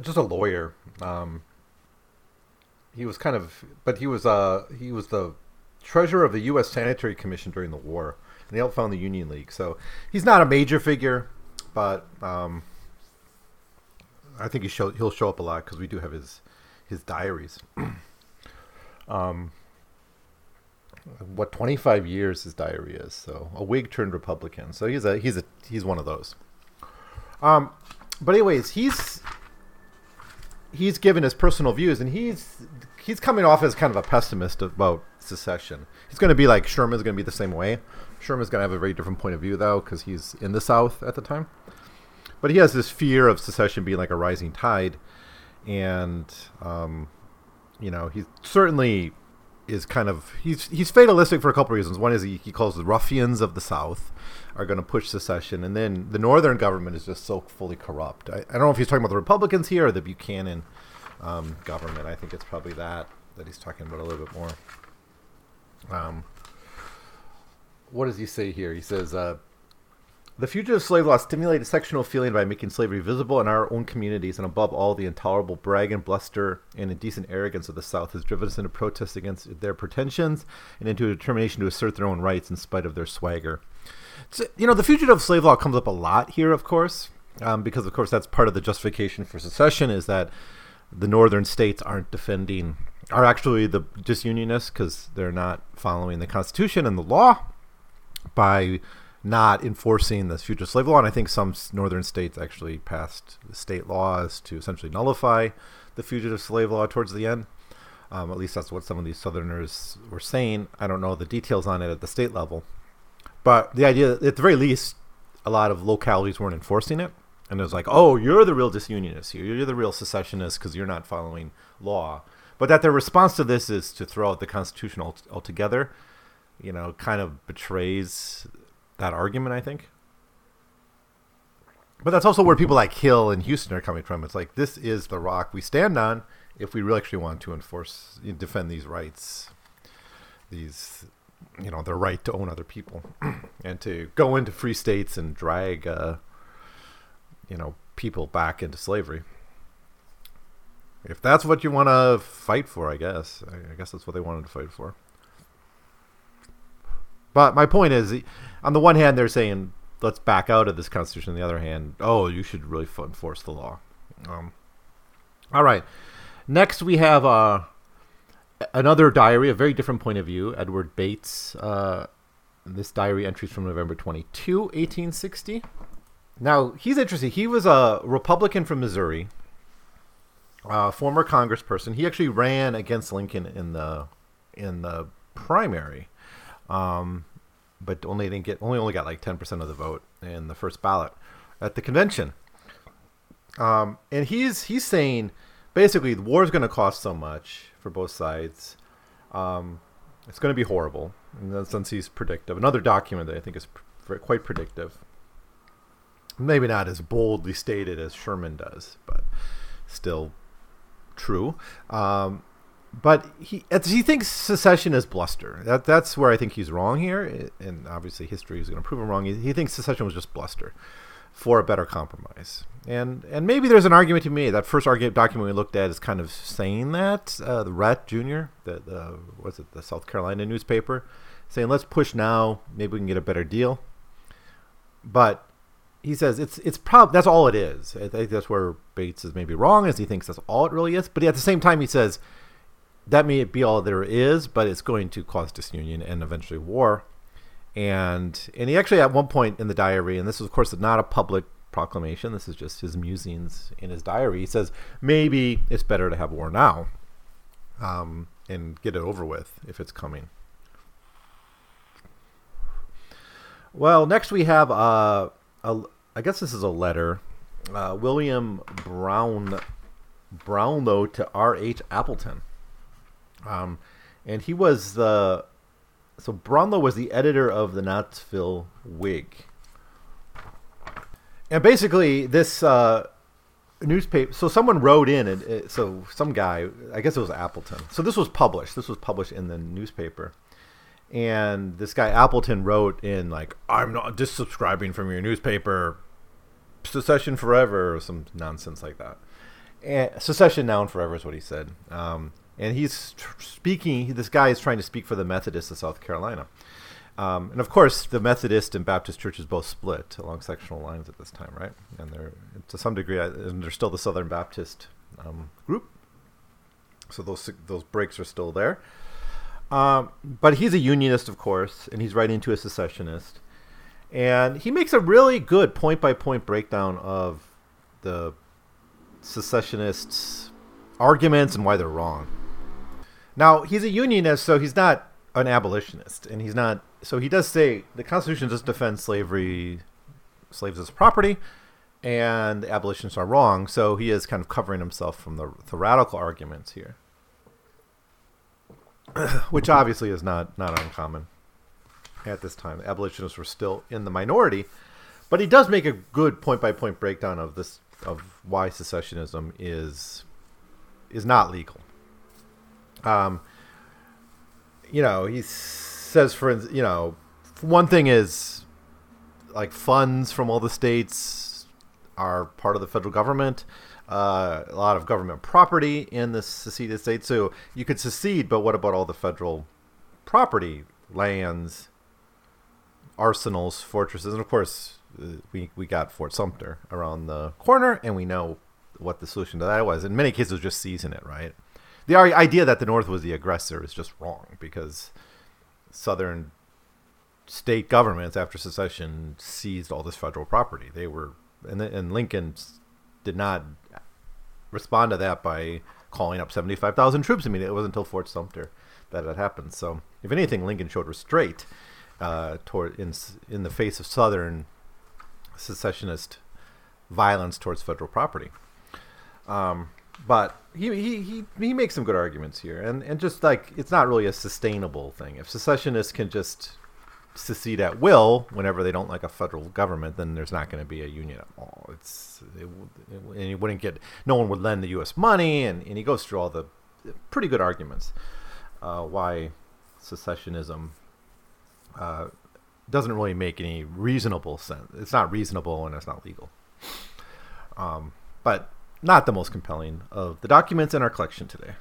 just a lawyer. Um, he was kind of, but he was uh he was the treasurer of the U.S. Sanitary Commission during the war, and he helped found the Union League. So he's not a major figure, but um, I think he show, he'll show up a lot because we do have his his diaries. um, what 25 years his diary is so a whig turned republican so he's a he's a he's one of those um but anyways he's he's given his personal views, and he's he's coming off as kind of a pessimist about secession. He's going to be like Sherman's going to be the same way. Sherman's going to have a very different point of view though, because he's in the South at the time. But he has this fear of secession being like a rising tide, and um, you know he certainly is kind of he's he's fatalistic for a couple of reasons. One is he, he calls the ruffians of the South are going to push secession, and then the northern government is just so fully corrupt. I, I don't know if he's talking about the Republicans here or the Buchanan um, government. I think it's probably that that he's talking about a little bit more. Um, what does he say here? He says, uh, the fugitive slave law stimulated sectional feeling by making slavery visible in our own communities, and above all, the intolerable brag and bluster and indecent arrogance of the South has driven us into protest against their pretensions and into a determination to assert their own rights in spite of their swagger. So, you know, the fugitive slave law comes up a lot here, of course, um, because, of course, that's part of the justification for secession is that the northern states aren't defending, are actually the disunionists because they're not following the Constitution and the law by not enforcing the fugitive slave law. And I think some northern states actually passed state laws to essentially nullify the fugitive slave law towards the end. Um, at least that's what some of these Southerners were saying. I don't know the details on it at the state level, but the idea, at the very least, a lot of localities weren't enforcing it. and it was like, oh, you're the real disunionist here. You're the real secessionist because you're not following law. But that their response to this is to throw out the Constitution altogether, you know, kind of betrays that argument, I think. But that's also where people like Hill and Houston are coming from. It's like this is the rock we stand on if we really actually want to enforce, defend these rights, these, you know, their right to own other people, and to go into free states and drag, uh, you know, people back into slavery. If that's what you want to fight for, I guess. I guess that's what they wanted to fight for. But my point is, on the one hand, they're saying let's back out of this constitution. On the other hand, oh, you should really enforce the law. Um, all right. Next, we have uh, another diary, a very different point of view. Edward Bates. Uh, this diary entries from November 22, 1860. Now, he's interesting. He was a Republican from Missouri uh, former congressperson. He actually ran against Lincoln in the in the primary, um, but only didn't get only only got like ten percent of the vote in the first ballot at the convention. Um, and he's he's saying basically the war is going to cost so much for both sides. Um, it's going to be horrible. In the sense, he's predictive. Another document that I think is pr- quite predictive. Maybe not as boldly stated as Sherman does, but still true. Um, but he he thinks secession is bluster. That that's where I think he's wrong here, and obviously history is going to prove him wrong. He, he, thinks secession was just bluster for a better compromise. And and maybe there's an argument to me. That first argument document we looked at is kind of saying that uh, the Rhett Jr. the the what's it the South Carolina newspaper saying let's push now. Maybe we can get a better deal. But he says it's it's prob that's all it is. I think that's where Bates is maybe wrong, as he thinks that's all it really is. But at the same time, he says that may be all there is, but it's going to cause disunion and eventually war. And and he actually at one point in the diary, and this is of course not a public proclamation. This is just his musings in his diary. He says maybe it's better to have war now, um, and get it over with if it's coming. Well, next we have uh, a I guess this is a letter. Uh, William Brown Brownlow to R. H. Appleton. Um, and he was the so Brownlow was the editor of the Knoxville Whig. And basically, this uh, newspaper. So someone wrote in, and it, so some guy, I guess it was Appleton. So this was published. This was published in the newspaper and this guy Appleton wrote in like I'm not subscribing from your newspaper secession forever or some nonsense like that. And secession now and forever is what he said. Um, and he's tr- speaking. This guy is trying to speak for the Methodists of South Carolina. Um, and of course, the Methodist and Baptist churches both split along sectional lines at this time, right? And they're to some degree, and they're still the Southern Baptist um, group. So those those breaks are still there. Um, but he's a unionist, of course, and he's writing to a secessionist and he makes a really good point by point breakdown of the secessionists' arguments and why they're wrong. Now, he's a unionist, so he's not an abolitionist, and he's not. So he does say the Constitution does defend slavery, slaves as property, and abolitionists are wrong. So he is kind of covering himself from the, the radical arguments here, which obviously is not not uncommon at this time. Abolitionists were still in the minority, but he does make a good point by point breakdown of this of why secessionism is is not legal. Um, you know, he says for you know, one thing is like funds from all the states are part of the federal government. Uh, a lot of government property in the seceded states. So you could secede, but what about all the federal property, lands, arsenals, fortresses, and of course, uh, we we got Fort Sumter around the corner, and we know what the solution to that was. In many cases, just seizing it. Right. The idea that the North was the aggressor is just wrong because Southern state governments after secession seized all this federal property. They were and, and Lincoln did not respond to that by calling up 75,000 troops. I mean, it wasn't until Fort Sumter that it happened. So, if anything, Lincoln showed restraint uh, toward in in the face of Southern secessionist violence towards federal property. Um, but he, he, he, he makes some good arguments here, and, and just like it's not really a sustainable thing. If secessionists can just secede at will whenever they don't like a federal government, then there's not going to be a union at all. It's it, it, and he wouldn't get no one would lend the U.S. money, and, and he goes through all the pretty good arguments uh, why secessionism uh, doesn't really make any reasonable sense. It's not reasonable and it's not legal. Um, but not the most compelling of the documents in our collection today.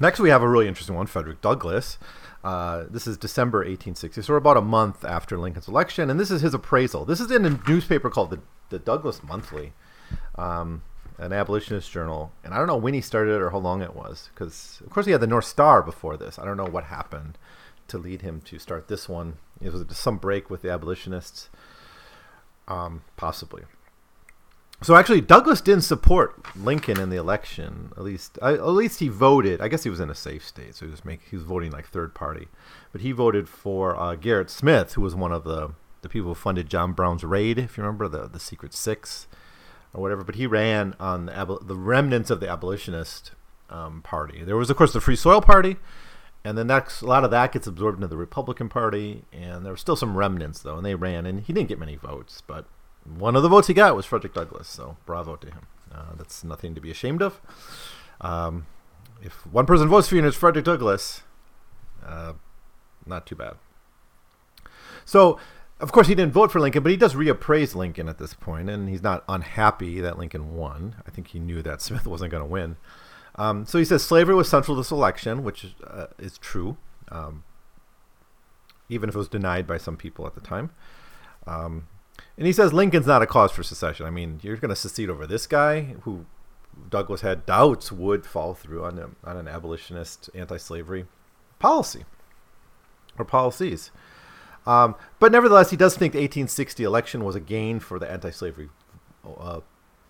Next, we have a really interesting one, Frederick Douglass. Uh, this is December 1860, so about a month after Lincoln's election, and this is his appraisal. This is in a newspaper called the, the Douglass Monthly, um, an abolitionist journal, and I don't know when he started it or how long it was, because of course he had the North Star before this. I don't know what happened to lead him to start this one. It was some break with the abolitionists, um, possibly. So actually, Douglass didn't support Lincoln in the election. At least, at least he voted. I guess he was in a safe state, so he was making he was voting like third party. But he voted for uh, Gerrit Smith, who was one of the the people who funded John Brown's raid, if you remember the the Secret Six or whatever. But he ran on the, the remnants of the abolitionist um, party. There was, of course, the Free Soil Party, and then next a lot of that gets absorbed into the Republican Party. And there were still some remnants though, and they ran, and he didn't get many votes, but one of the votes he got was Frederick Douglass, so bravo to him. Uh, that's nothing to be ashamed of. Um, if one person votes for you and it's Frederick Douglass, uh, not too bad. So, of course, he didn't vote for Lincoln, but he does reappraise Lincoln at this point, and he's not unhappy that Lincoln won. I think he knew that Smith wasn't going to win. Um, so he says slavery was central to this election, which uh, is true, um, even if it was denied by some people at the time. Um, and he says Lincoln's not a cause for secession. I mean, you're going to secede over this guy who Douglass had doubts would fall through on, a, on an abolitionist anti-slavery policy or policies. Um, but nevertheless, he does think the 1860 election was a gain for the anti-slavery uh,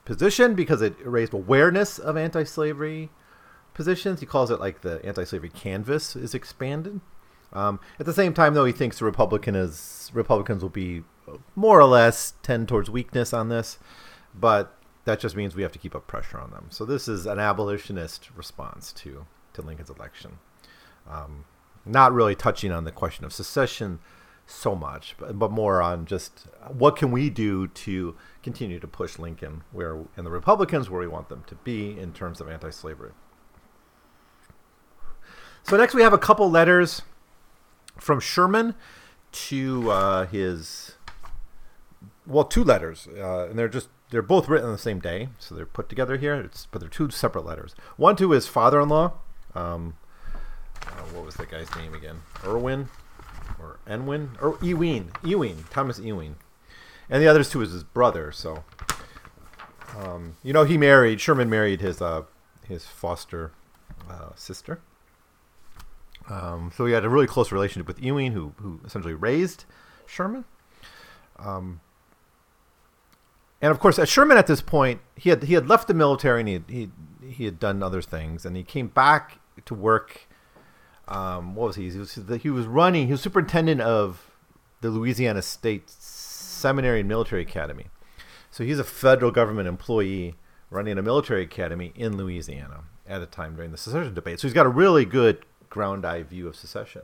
position because it raised awareness of anti-slavery positions. He calls it like the anti-slavery canvas is expanded. Um, at the same time, though, he thinks the Republican is Republicans will be more or less tend towards weakness on this, but that just means we have to keep up pressure on them. So this is an abolitionist response to to Lincoln's election, um, not really touching on the question of secession so much, but, but more on just what can we do to continue to push Lincoln where and the Republicans where we want them to be in terms of anti-slavery. So next we have a couple letters from Sherman to uh, his well, two letters, uh, and they're just they're both written on the same day, so they're put together here. It's, but they're two separate letters. One to his father-in-law. Um, uh, what was that guy's name again? Irwin or Enwin or Ewing? Ewing, Thomas Ewing, and the others to is his brother. So, um, you know, he married Sherman married his uh, his foster uh, sister. Um, so he had a really close relationship with Ewing, who who essentially raised Sherman. Um, and of course, at Sherman at this point, he had he had left the military and he had, he, he had done other things, and he came back to work. Um, what was he? He was, he was running. He was superintendent of the Louisiana State Seminary and Military Academy. So he's a federal government employee running a military academy in Louisiana at a time during the secession debate. So he's got a really good ground eye view of secession.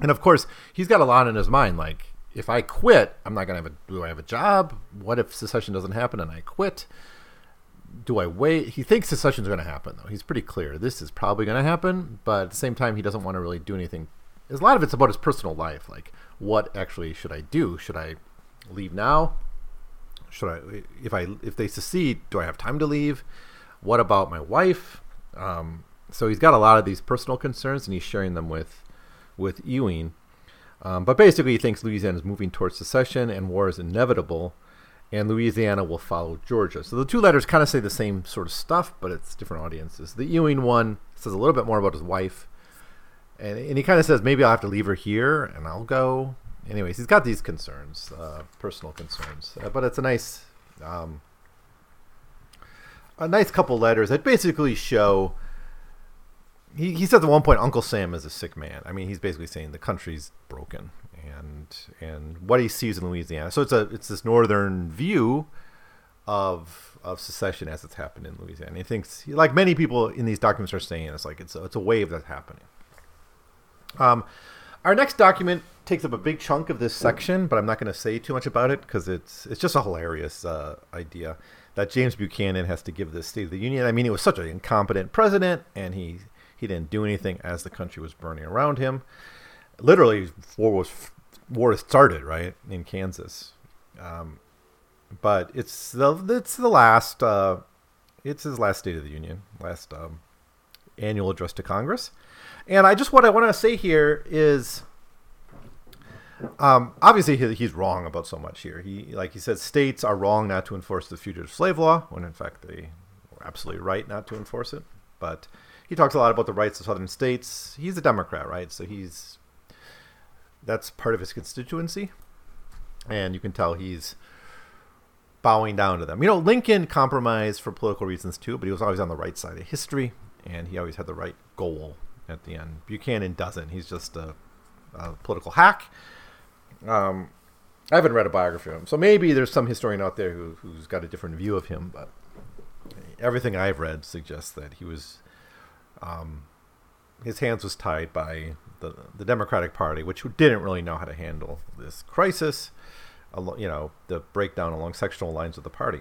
And of course, he's got a lot in his mind, like if I quit, I'm not to have a. Do I have a job? What if secession doesn't happen and I quit? Do I wait? He thinks secession is going to happen, though. He's pretty clear. This is probably going to happen, but at the same time, he doesn't want to really do anything. A lot of it's about his personal life. Like, what actually should I do? Should I leave now? Should I, if I, if they secede, do I have time to leave? What about my wife? Um, so he's got a lot of these personal concerns, and he's sharing them with, with Ewing um, but basically, he thinks Louisiana is moving towards secession and war is inevitable, and Louisiana will follow Georgia. So the two letters kind of say the same sort of stuff, but it's different audiences. The Ewing one says a little bit more about his wife, and, and he kind of says maybe I'll have to leave her here and I'll go. Anyways, he's got these concerns, uh, personal concerns, uh, but it's a nice, um, a nice couple letters that basically show he, he says at one point Uncle Sam is a sick man. I mean, he's basically saying the country's broken, and and what he sees in Louisiana. So it's a it's this northern view of of secession as it's happened in Louisiana. He thinks, like many people in these documents are saying, it's like it's a, it's a wave that's happening. Um, our next document takes up a big chunk of this section, but I'm not going to say too much about it because it's it's just a hilarious uh, idea that James Buchanan has to give this State of the Union. I mean, he was such an incompetent president, and he he didn't do anything as the country was burning around him. Literally, war was war started right in Kansas, um, but it's the it's the last uh, it's his last State of the Union, last um, annual address to Congress, and I just what I want to say here is. Um, obviously, he, he's wrong about so much here. He, like he said, states are wrong not to enforce the fugitive slave law, when in fact they were absolutely right not to enforce it. But he talks a lot about the rights of southern states. He's a Democrat, right? So he's that's part of his constituency, and you can tell he's bowing down to them. You know, Lincoln compromised for political reasons too, but he was always on the right side of history, and he always had the right goal at the end. Buchanan doesn't. He's just a, a political hack. Um, I haven't read a biography of him, so maybe there's some historian out there who, who's got a different view of him, but everything I've read suggests that he was um, his hands was tied by the the Democratic Party, which didn't really know how to handle this crisis. You know, the breakdown along sectional lines of the party.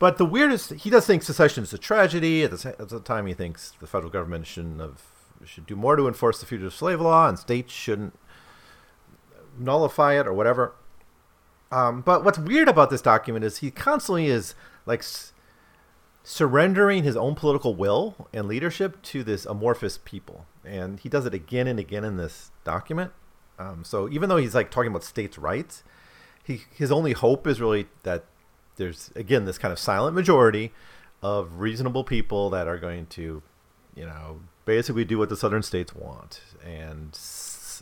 But the weirdest, he does think secession is a tragedy. At the, at the time, he thinks the federal government shouldn't have should do more to enforce the fugitive slave law, and states shouldn't nullify it or whatever. Um, but what's weird about this document is he constantly is like surrendering his own political will and leadership to this amorphous people. And he does it again and again in this document. Um, so even though he's like talking about states' rights, he his only hope is really that there's again this kind of silent majority of reasonable people that are going to, you know, basically do what the southern states want, and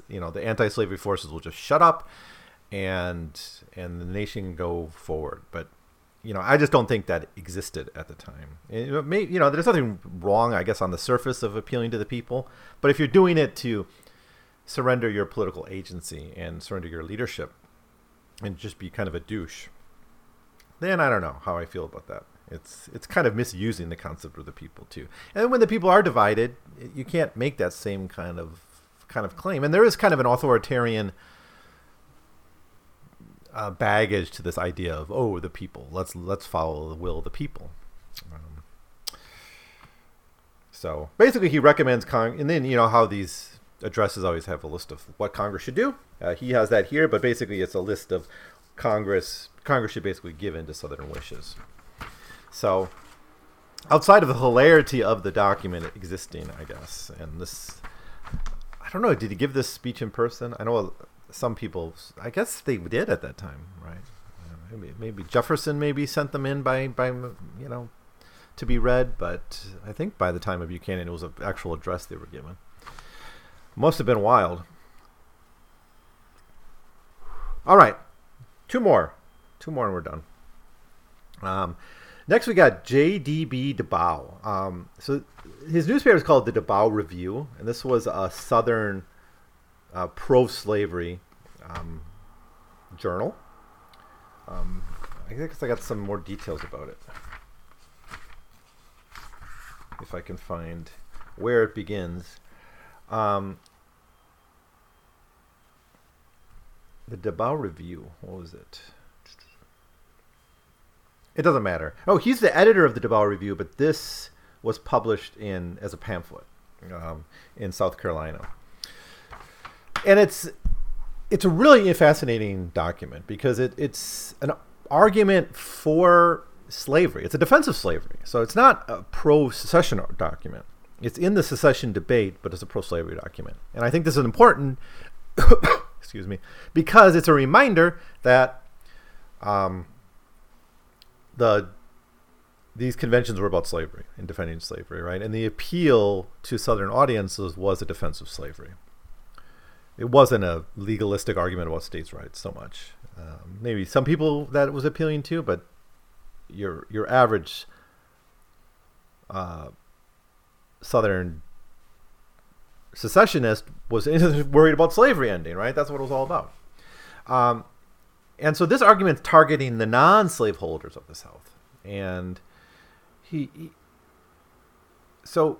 you know the anti-slavery forces will just shut up, and and the nation go forward. But you know, I just don't think that existed at the time. It may, you know, there's nothing wrong, I guess, on the surface of appealing to the people, but if you're doing it to surrender your political agency and surrender your leadership and just be kind of a douche, then I don't know how I feel about that. It's it's kind of misusing the concept of the people too. And when the people are divided, you can't make that same kind of kind of claim. And there is kind of an authoritarian uh, baggage to this idea of oh the people. Let's let's follow the will of the people. Um, so basically he recommends and then you know how these addresses always have a list of what congress should do. Uh, he has that here but basically it's a list of congress congress should basically give in to southern wishes. So outside of the hilarity of the document existing i guess and this i don't know did he give this speech in person? I know some people, I guess they did at that time, right? Uh, maybe, maybe Jefferson maybe sent them in by by you know to be read, but I think by the time of Buchanan, it was an actual address they were given. Must have been wild. All right, two more, two more, and we're done. Um, next, we got J.D.B. DeBow. Um, so his newspaper is called the DeBow Review, and this was a Southern uh, pro-slavery um, journal. Um, I guess I got some more details about it. If I can find where it begins. Um, the DeBow Review. What was it? It doesn't matter. Oh, he's the editor of the DeBow Review, but this was published in as a pamphlet um, in South Carolina and it's it's a really fascinating document because it, it's an argument for slavery. It's a defense of slavery. So it's not a pro secession document. It's in the secession debate, but it's a pro slavery document. And I think this is important, excuse me, because it's a reminder that um, the these conventions were about slavery and defending slavery, right? And the appeal to Southern audiences was a defense of slavery it wasn't a legalistic argument about states' rights so much. Um, maybe some people that was appealing to, but your your average uh, Southern secessionist was worried about slavery ending, right? That's what it was all about. Um, and so this argument's targeting the non-slaveholders of the South, and he, he, so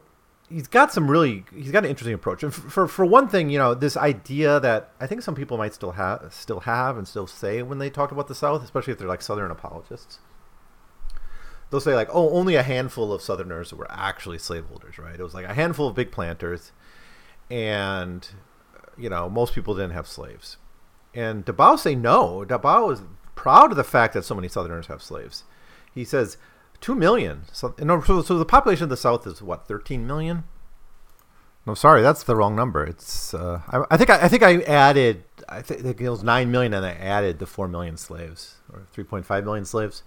he's got some really he's got an interesting approach. And for, for, one thing, you know, this idea that I think some people might still have still have and still say when they talk about the South, especially if they're like Southern apologists. They'll say like, oh, only a handful of Southerners were actually slaveholders, right? It was like a handful of big planters, and you know most people didn't have slaves. And DeBow say no. DeBow is proud of the fact that so many Southerners have slaves. He says two million. So, so, so the population of the South is what thirteen million. No, sorry, that's the wrong number. It's uh, I, I, think I, I, think I added I think it was nine million, and I added the four million slaves or three point five million slaves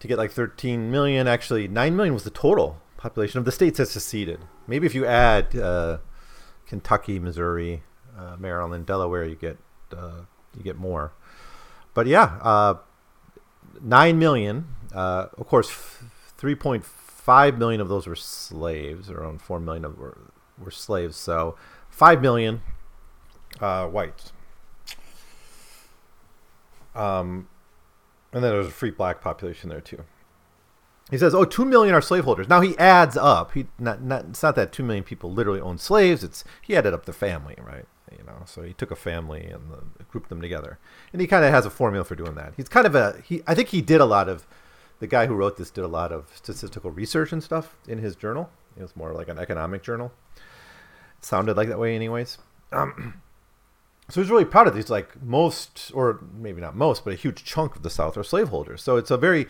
to get like thirteen million. Actually, nine million was the total population of the states that seceded. Maybe if you add uh, Kentucky, Missouri, uh, Maryland, Delaware, you get uh, you get more. But yeah, uh, nine million. Uh, of course, three point five million of those were slaves. Around four million of were were slaves. So five million uh, whites. Um, and then there's a free black population there too. He says, "Oh, two million are slaveholders." Now he adds up. He not, not it's not that two million people literally own slaves. It's he added up the family, right? You know, so he took a family and uh, grouped them together, and he kind of has a formula for doing that. He's kind of a he. I think he did a lot of. The guy who wrote this did a lot of statistical research and stuff in his journal. It was more like an economic journal. It sounded like that way, anyways. Um, so he's really proud of these. Like most, or maybe not most, but a huge chunk of the South are slaveholders. So it's a very,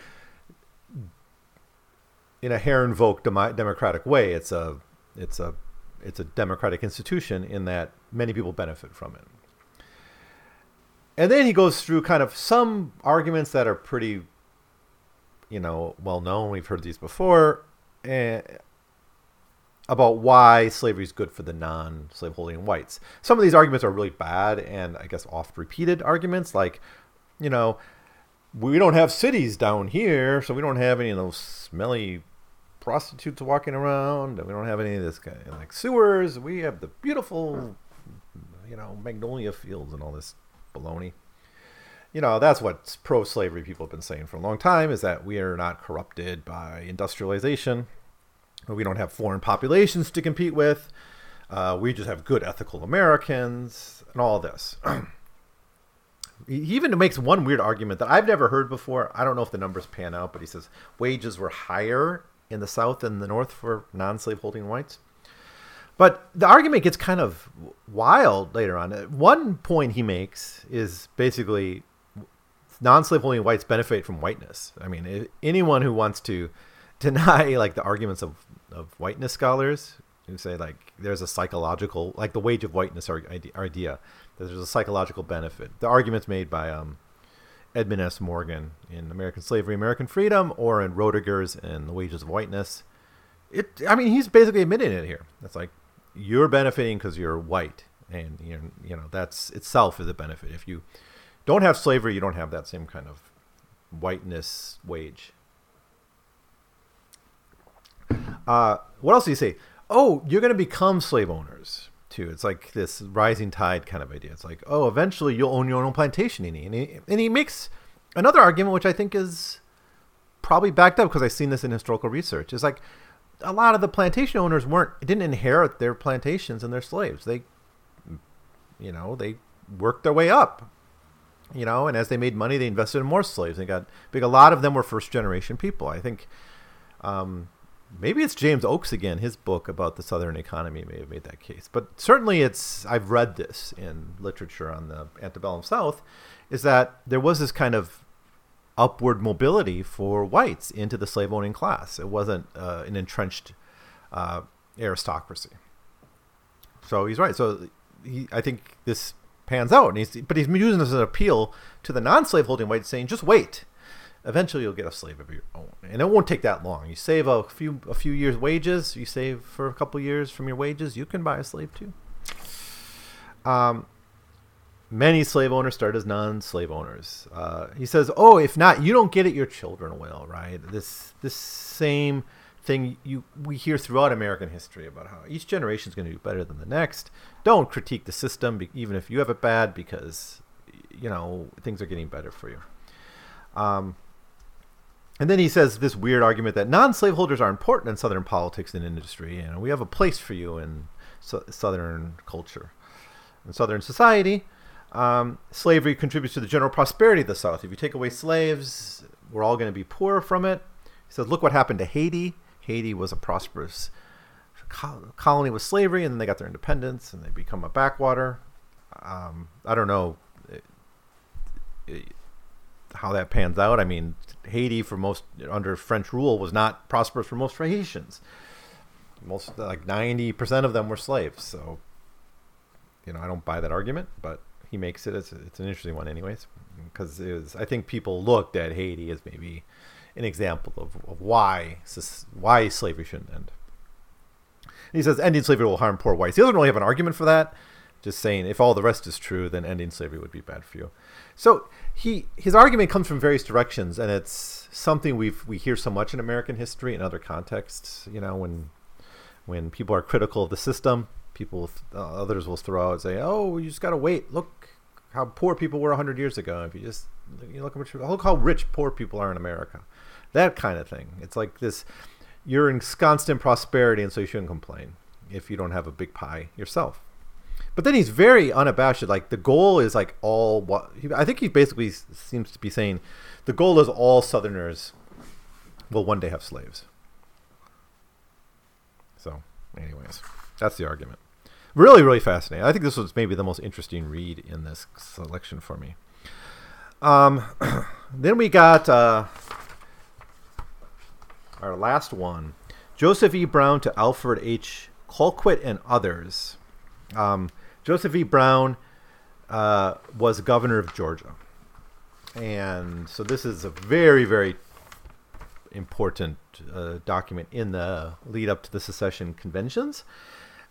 in a Herrenvolk democratic way, it's a, it's a it's a democratic institution in that many people benefit from it. And then he goes through kind of some arguments that are pretty, you know, well known. We've heard these before. Eh, about why slavery is good for the non-slaveholding whites. Some of these arguments are really bad and I guess oft repeated arguments like, you know, we don't have cities down here, so we don't have any of those smelly prostitutes walking around, and we don't have any of this kind of like sewers. We have the beautiful, you know, magnolia fields and all this baloney. You know, that's what pro-slavery people have been saying for a long time: is that we are not corrupted by industrialization. We don't have foreign populations to compete with. Uh, we just have good ethical Americans and all this. he even makes one weird argument that I've never heard before. I don't know if the numbers pan out, but he says wages were higher in the South and the North for non slaveholding whites. But the argument gets kind of wild later on. One point he makes is basically non slaveholding whites benefit from whiteness. I mean, anyone who wants to deny like the arguments of, of whiteness scholars who say like there's a psychological like the wage of whiteness idea that there's a psychological benefit. The arguments made by um, Edmund S. Morgan in American Slavery, American Freedom, or in Roediger's in The Wages of Whiteness. It, I mean, he's basically admitting it here. It's like you're benefiting because you're white, and you you know that's itself is a benefit. If you don't have slavery, you don't have that same kind of whiteness wage. Uh, what else do you say? Oh, you're going to become slave owners too. It's like this rising tide kind of idea. It's like, oh, eventually you'll own your own plantation. And he, and he makes another argument, which I think is probably backed up because I've seen this in historical research. It's like a lot of the plantation owners weren't didn't inherit their plantations and their slaves. They, you know, they worked their way up. You know, and as they made money, they invested in more slaves. They got big. A lot of them were first generation people. I think. Um, maybe it's James Oakes again. His book about the Southern economy may have made that case, but certainly it's. I've read this in literature on the antebellum South, is that there was this kind of upward mobility for whites into the slave owning class. It wasn't uh, an entrenched uh, aristocracy. So he's right. So he, I think this pans out, and he's, but he's using this as an appeal to the non-slave holding whites, saying, "Just wait." eventually you'll get a slave of your own, and it won't take that long. You save a few a few years' wages. You save for a couple years from your wages. You can buy a slave too. Um, many slave owners start as non-slave owners. Uh, he says, "Oh, if not, you don't get it. Your children will, right? This this same thing you we hear throughout American history about how each generation is going to do better than the next. Don't critique the system, even if you have it bad, because you know things are getting better for you. Um, and then he says this weird argument that non-slaveholders are important in Southern politics and industry, and we have a place for you in so- Southern culture, and Southern society. Um, slavery contributes to the general prosperity of the South. If you take away slaves, we're all going to be poor from it. He says, look what happened to Haiti. Haiti was a prosperous colony with slavery, and then they got their independence, and they become a backwater. Um, I don't know it, it, how that pans out. I mean, Haiti for most under French rule was not prosperous for most Haitians. Most like ninety percent of them were slaves. So, you know, I don't buy that argument, but he makes it. It's, it's an interesting one, anyways, because I think people looked at Haiti as maybe an example of, of why why slavery shouldn't end. he says ending slavery will harm poor whites. He doesn't really have an argument for that. Just saying, if all the rest is true, then ending slavery would be bad for you. So he his argument comes from various directions, and it's something we we hear so much in American history and other contexts. You know, when when people are critical of the system, people uh, others will throw out and say, "Oh, you just got to wait. Look how poor people were 100 years ago. If you just you look how rich poor people are in America." That kind of thing. It's like this: you're in constant prosperity, and so you shouldn't complain if you don't have a big pie yourself. But then he's very unabashed. Like the goal is like all what I think he basically seems to be saying, the goal is all Southerners will one day have slaves. So, anyways, that's the argument. Really, really fascinating. I think this was maybe the most interesting read in this selection for me. Um, then we got uh, our last one Joseph E. Brown to Alfred H. Colquitt and others. Um, Joseph E. Brown uh, was governor of Georgia. And so this is a very, very important uh, document in the lead up to the secession conventions.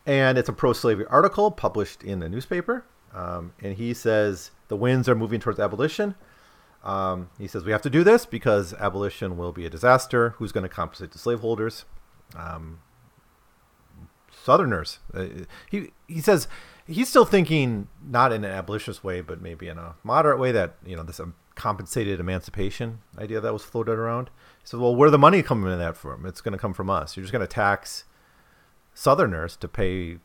And it's a pro slavery article published in the newspaper. Um, and he says the winds are moving towards abolition. Um, he says we have to do this because abolition will be a disaster. Who's going to compensate the slaveholders? Um, Southerners. Uh, he he says he's still thinking not in an abolitionist way, but maybe in a moderate way that you know this um, compensated emancipation idea that was floated around. He said, "Well, where the money coming in that from? It's going to come from us. You're just going to tax Southerners to pay,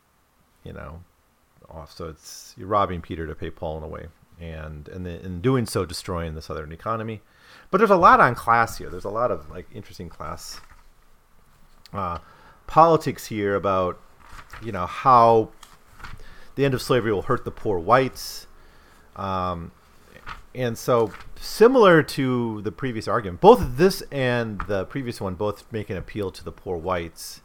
you know, off. So it's you're robbing Peter to pay Paul in a way, and and in doing so, destroying the Southern economy. But there's a lot on class here. There's a lot of like interesting class uh, politics here about you know how the end of slavery will hurt the poor whites. Um, and so, similar to the previous argument, both this and the previous one both make an appeal to the poor whites,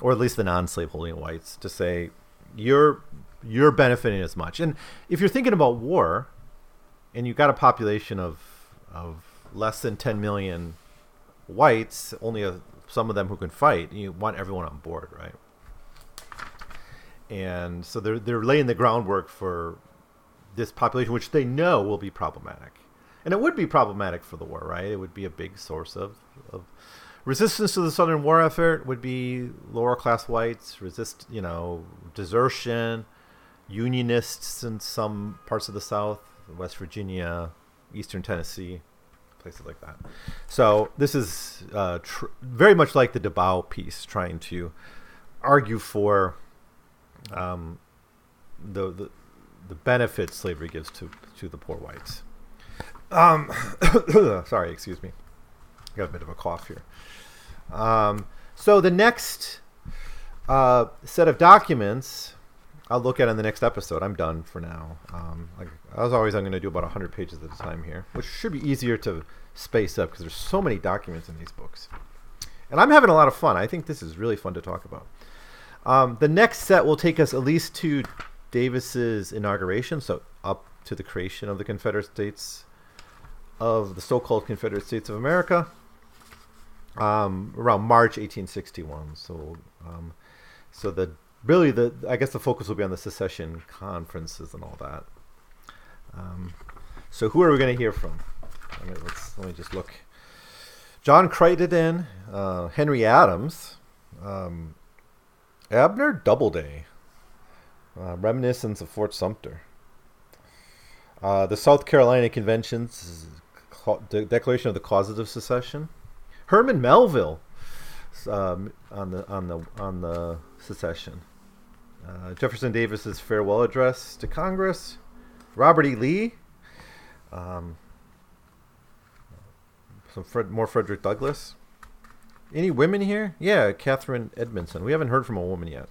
or at least the non-slaveholding whites, to say you're you're benefiting as much. And if you're thinking about war, and you've got a population of of less than 10 million whites, only a, some of them who can fight, you want everyone on board, right? and so they're they're laying the groundwork for this population, which they know will be problematic, and it would be problematic for the war, right? It would be a big source of, of resistance to the Southern war effort. Would be lower class whites resist, you know, desertion, Unionists in some parts of the South, West Virginia, Eastern Tennessee, places like that. So this is uh, tr- very much like the DeBow piece, trying to argue for um, the, the the benefits slavery gives to to the poor whites. Um, sorry, excuse me. Got a bit of a cough here. Um, so the next uh, set of documents I'll look at in the next episode. I'm done for now. Um, like, as always, I'm going to do about 100 pages at a time here, which should be easier to space up because there's so many documents in these books. And I'm having a lot of fun. I think this is really fun to talk about. Um, the next set will take us at least to Davis's inauguration, so up to the creation of the Confederate States of the so-called Confederate States of America, um, around March 1861. So, um, so the really the I guess the focus will be on the secession conferences and all that. Um, so who are we going to hear from? Let me, let me just look. John Crittenden uh, Henry Adams, um, Abner Doubleday, uh, Reminiscence of Fort Sumter, uh, the South Carolina Convention's De- Declaration of the Causes of Secession, Herman Melville um, on the on the on the secession, uh, Jefferson Davis's farewell address to Congress, Robert E. Lee. Um, some Fred, more Frederick Douglass. Any women here? Yeah, Catherine Edmondson. We haven't heard from a woman yet.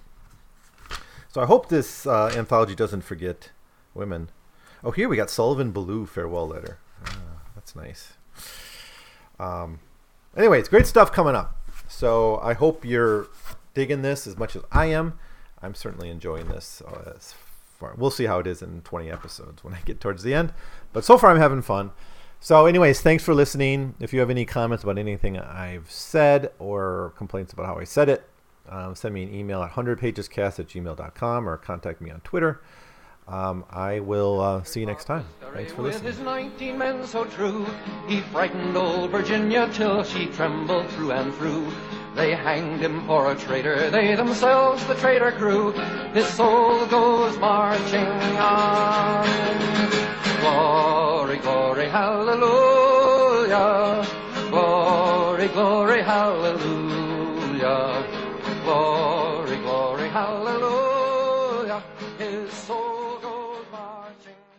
So I hope this uh, anthology doesn't forget women. Oh, here we got Sullivan Ballou farewell letter. Ah, that's nice. Um, anyway, it's great stuff coming up. So I hope you're digging this as much as I am. I'm certainly enjoying this. Uh, far. We'll see how it is in 20 episodes when I get towards the end. But so far, I'm having fun. So, anyways, thanks for listening. If you have any comments about anything I've said or complaints about how I said it, um, send me an email at 100pagescast at gmail.com or contact me on Twitter. Um, I will uh, see you next time. Thanks for listening. With his 19 men so true, he frightened old Virginia till she trembled through and through. They hanged him for a traitor, they themselves the traitor crew. His soul goes marching on. Glory, glory, hallelujah. Glory, glory, hallelujah. Glory,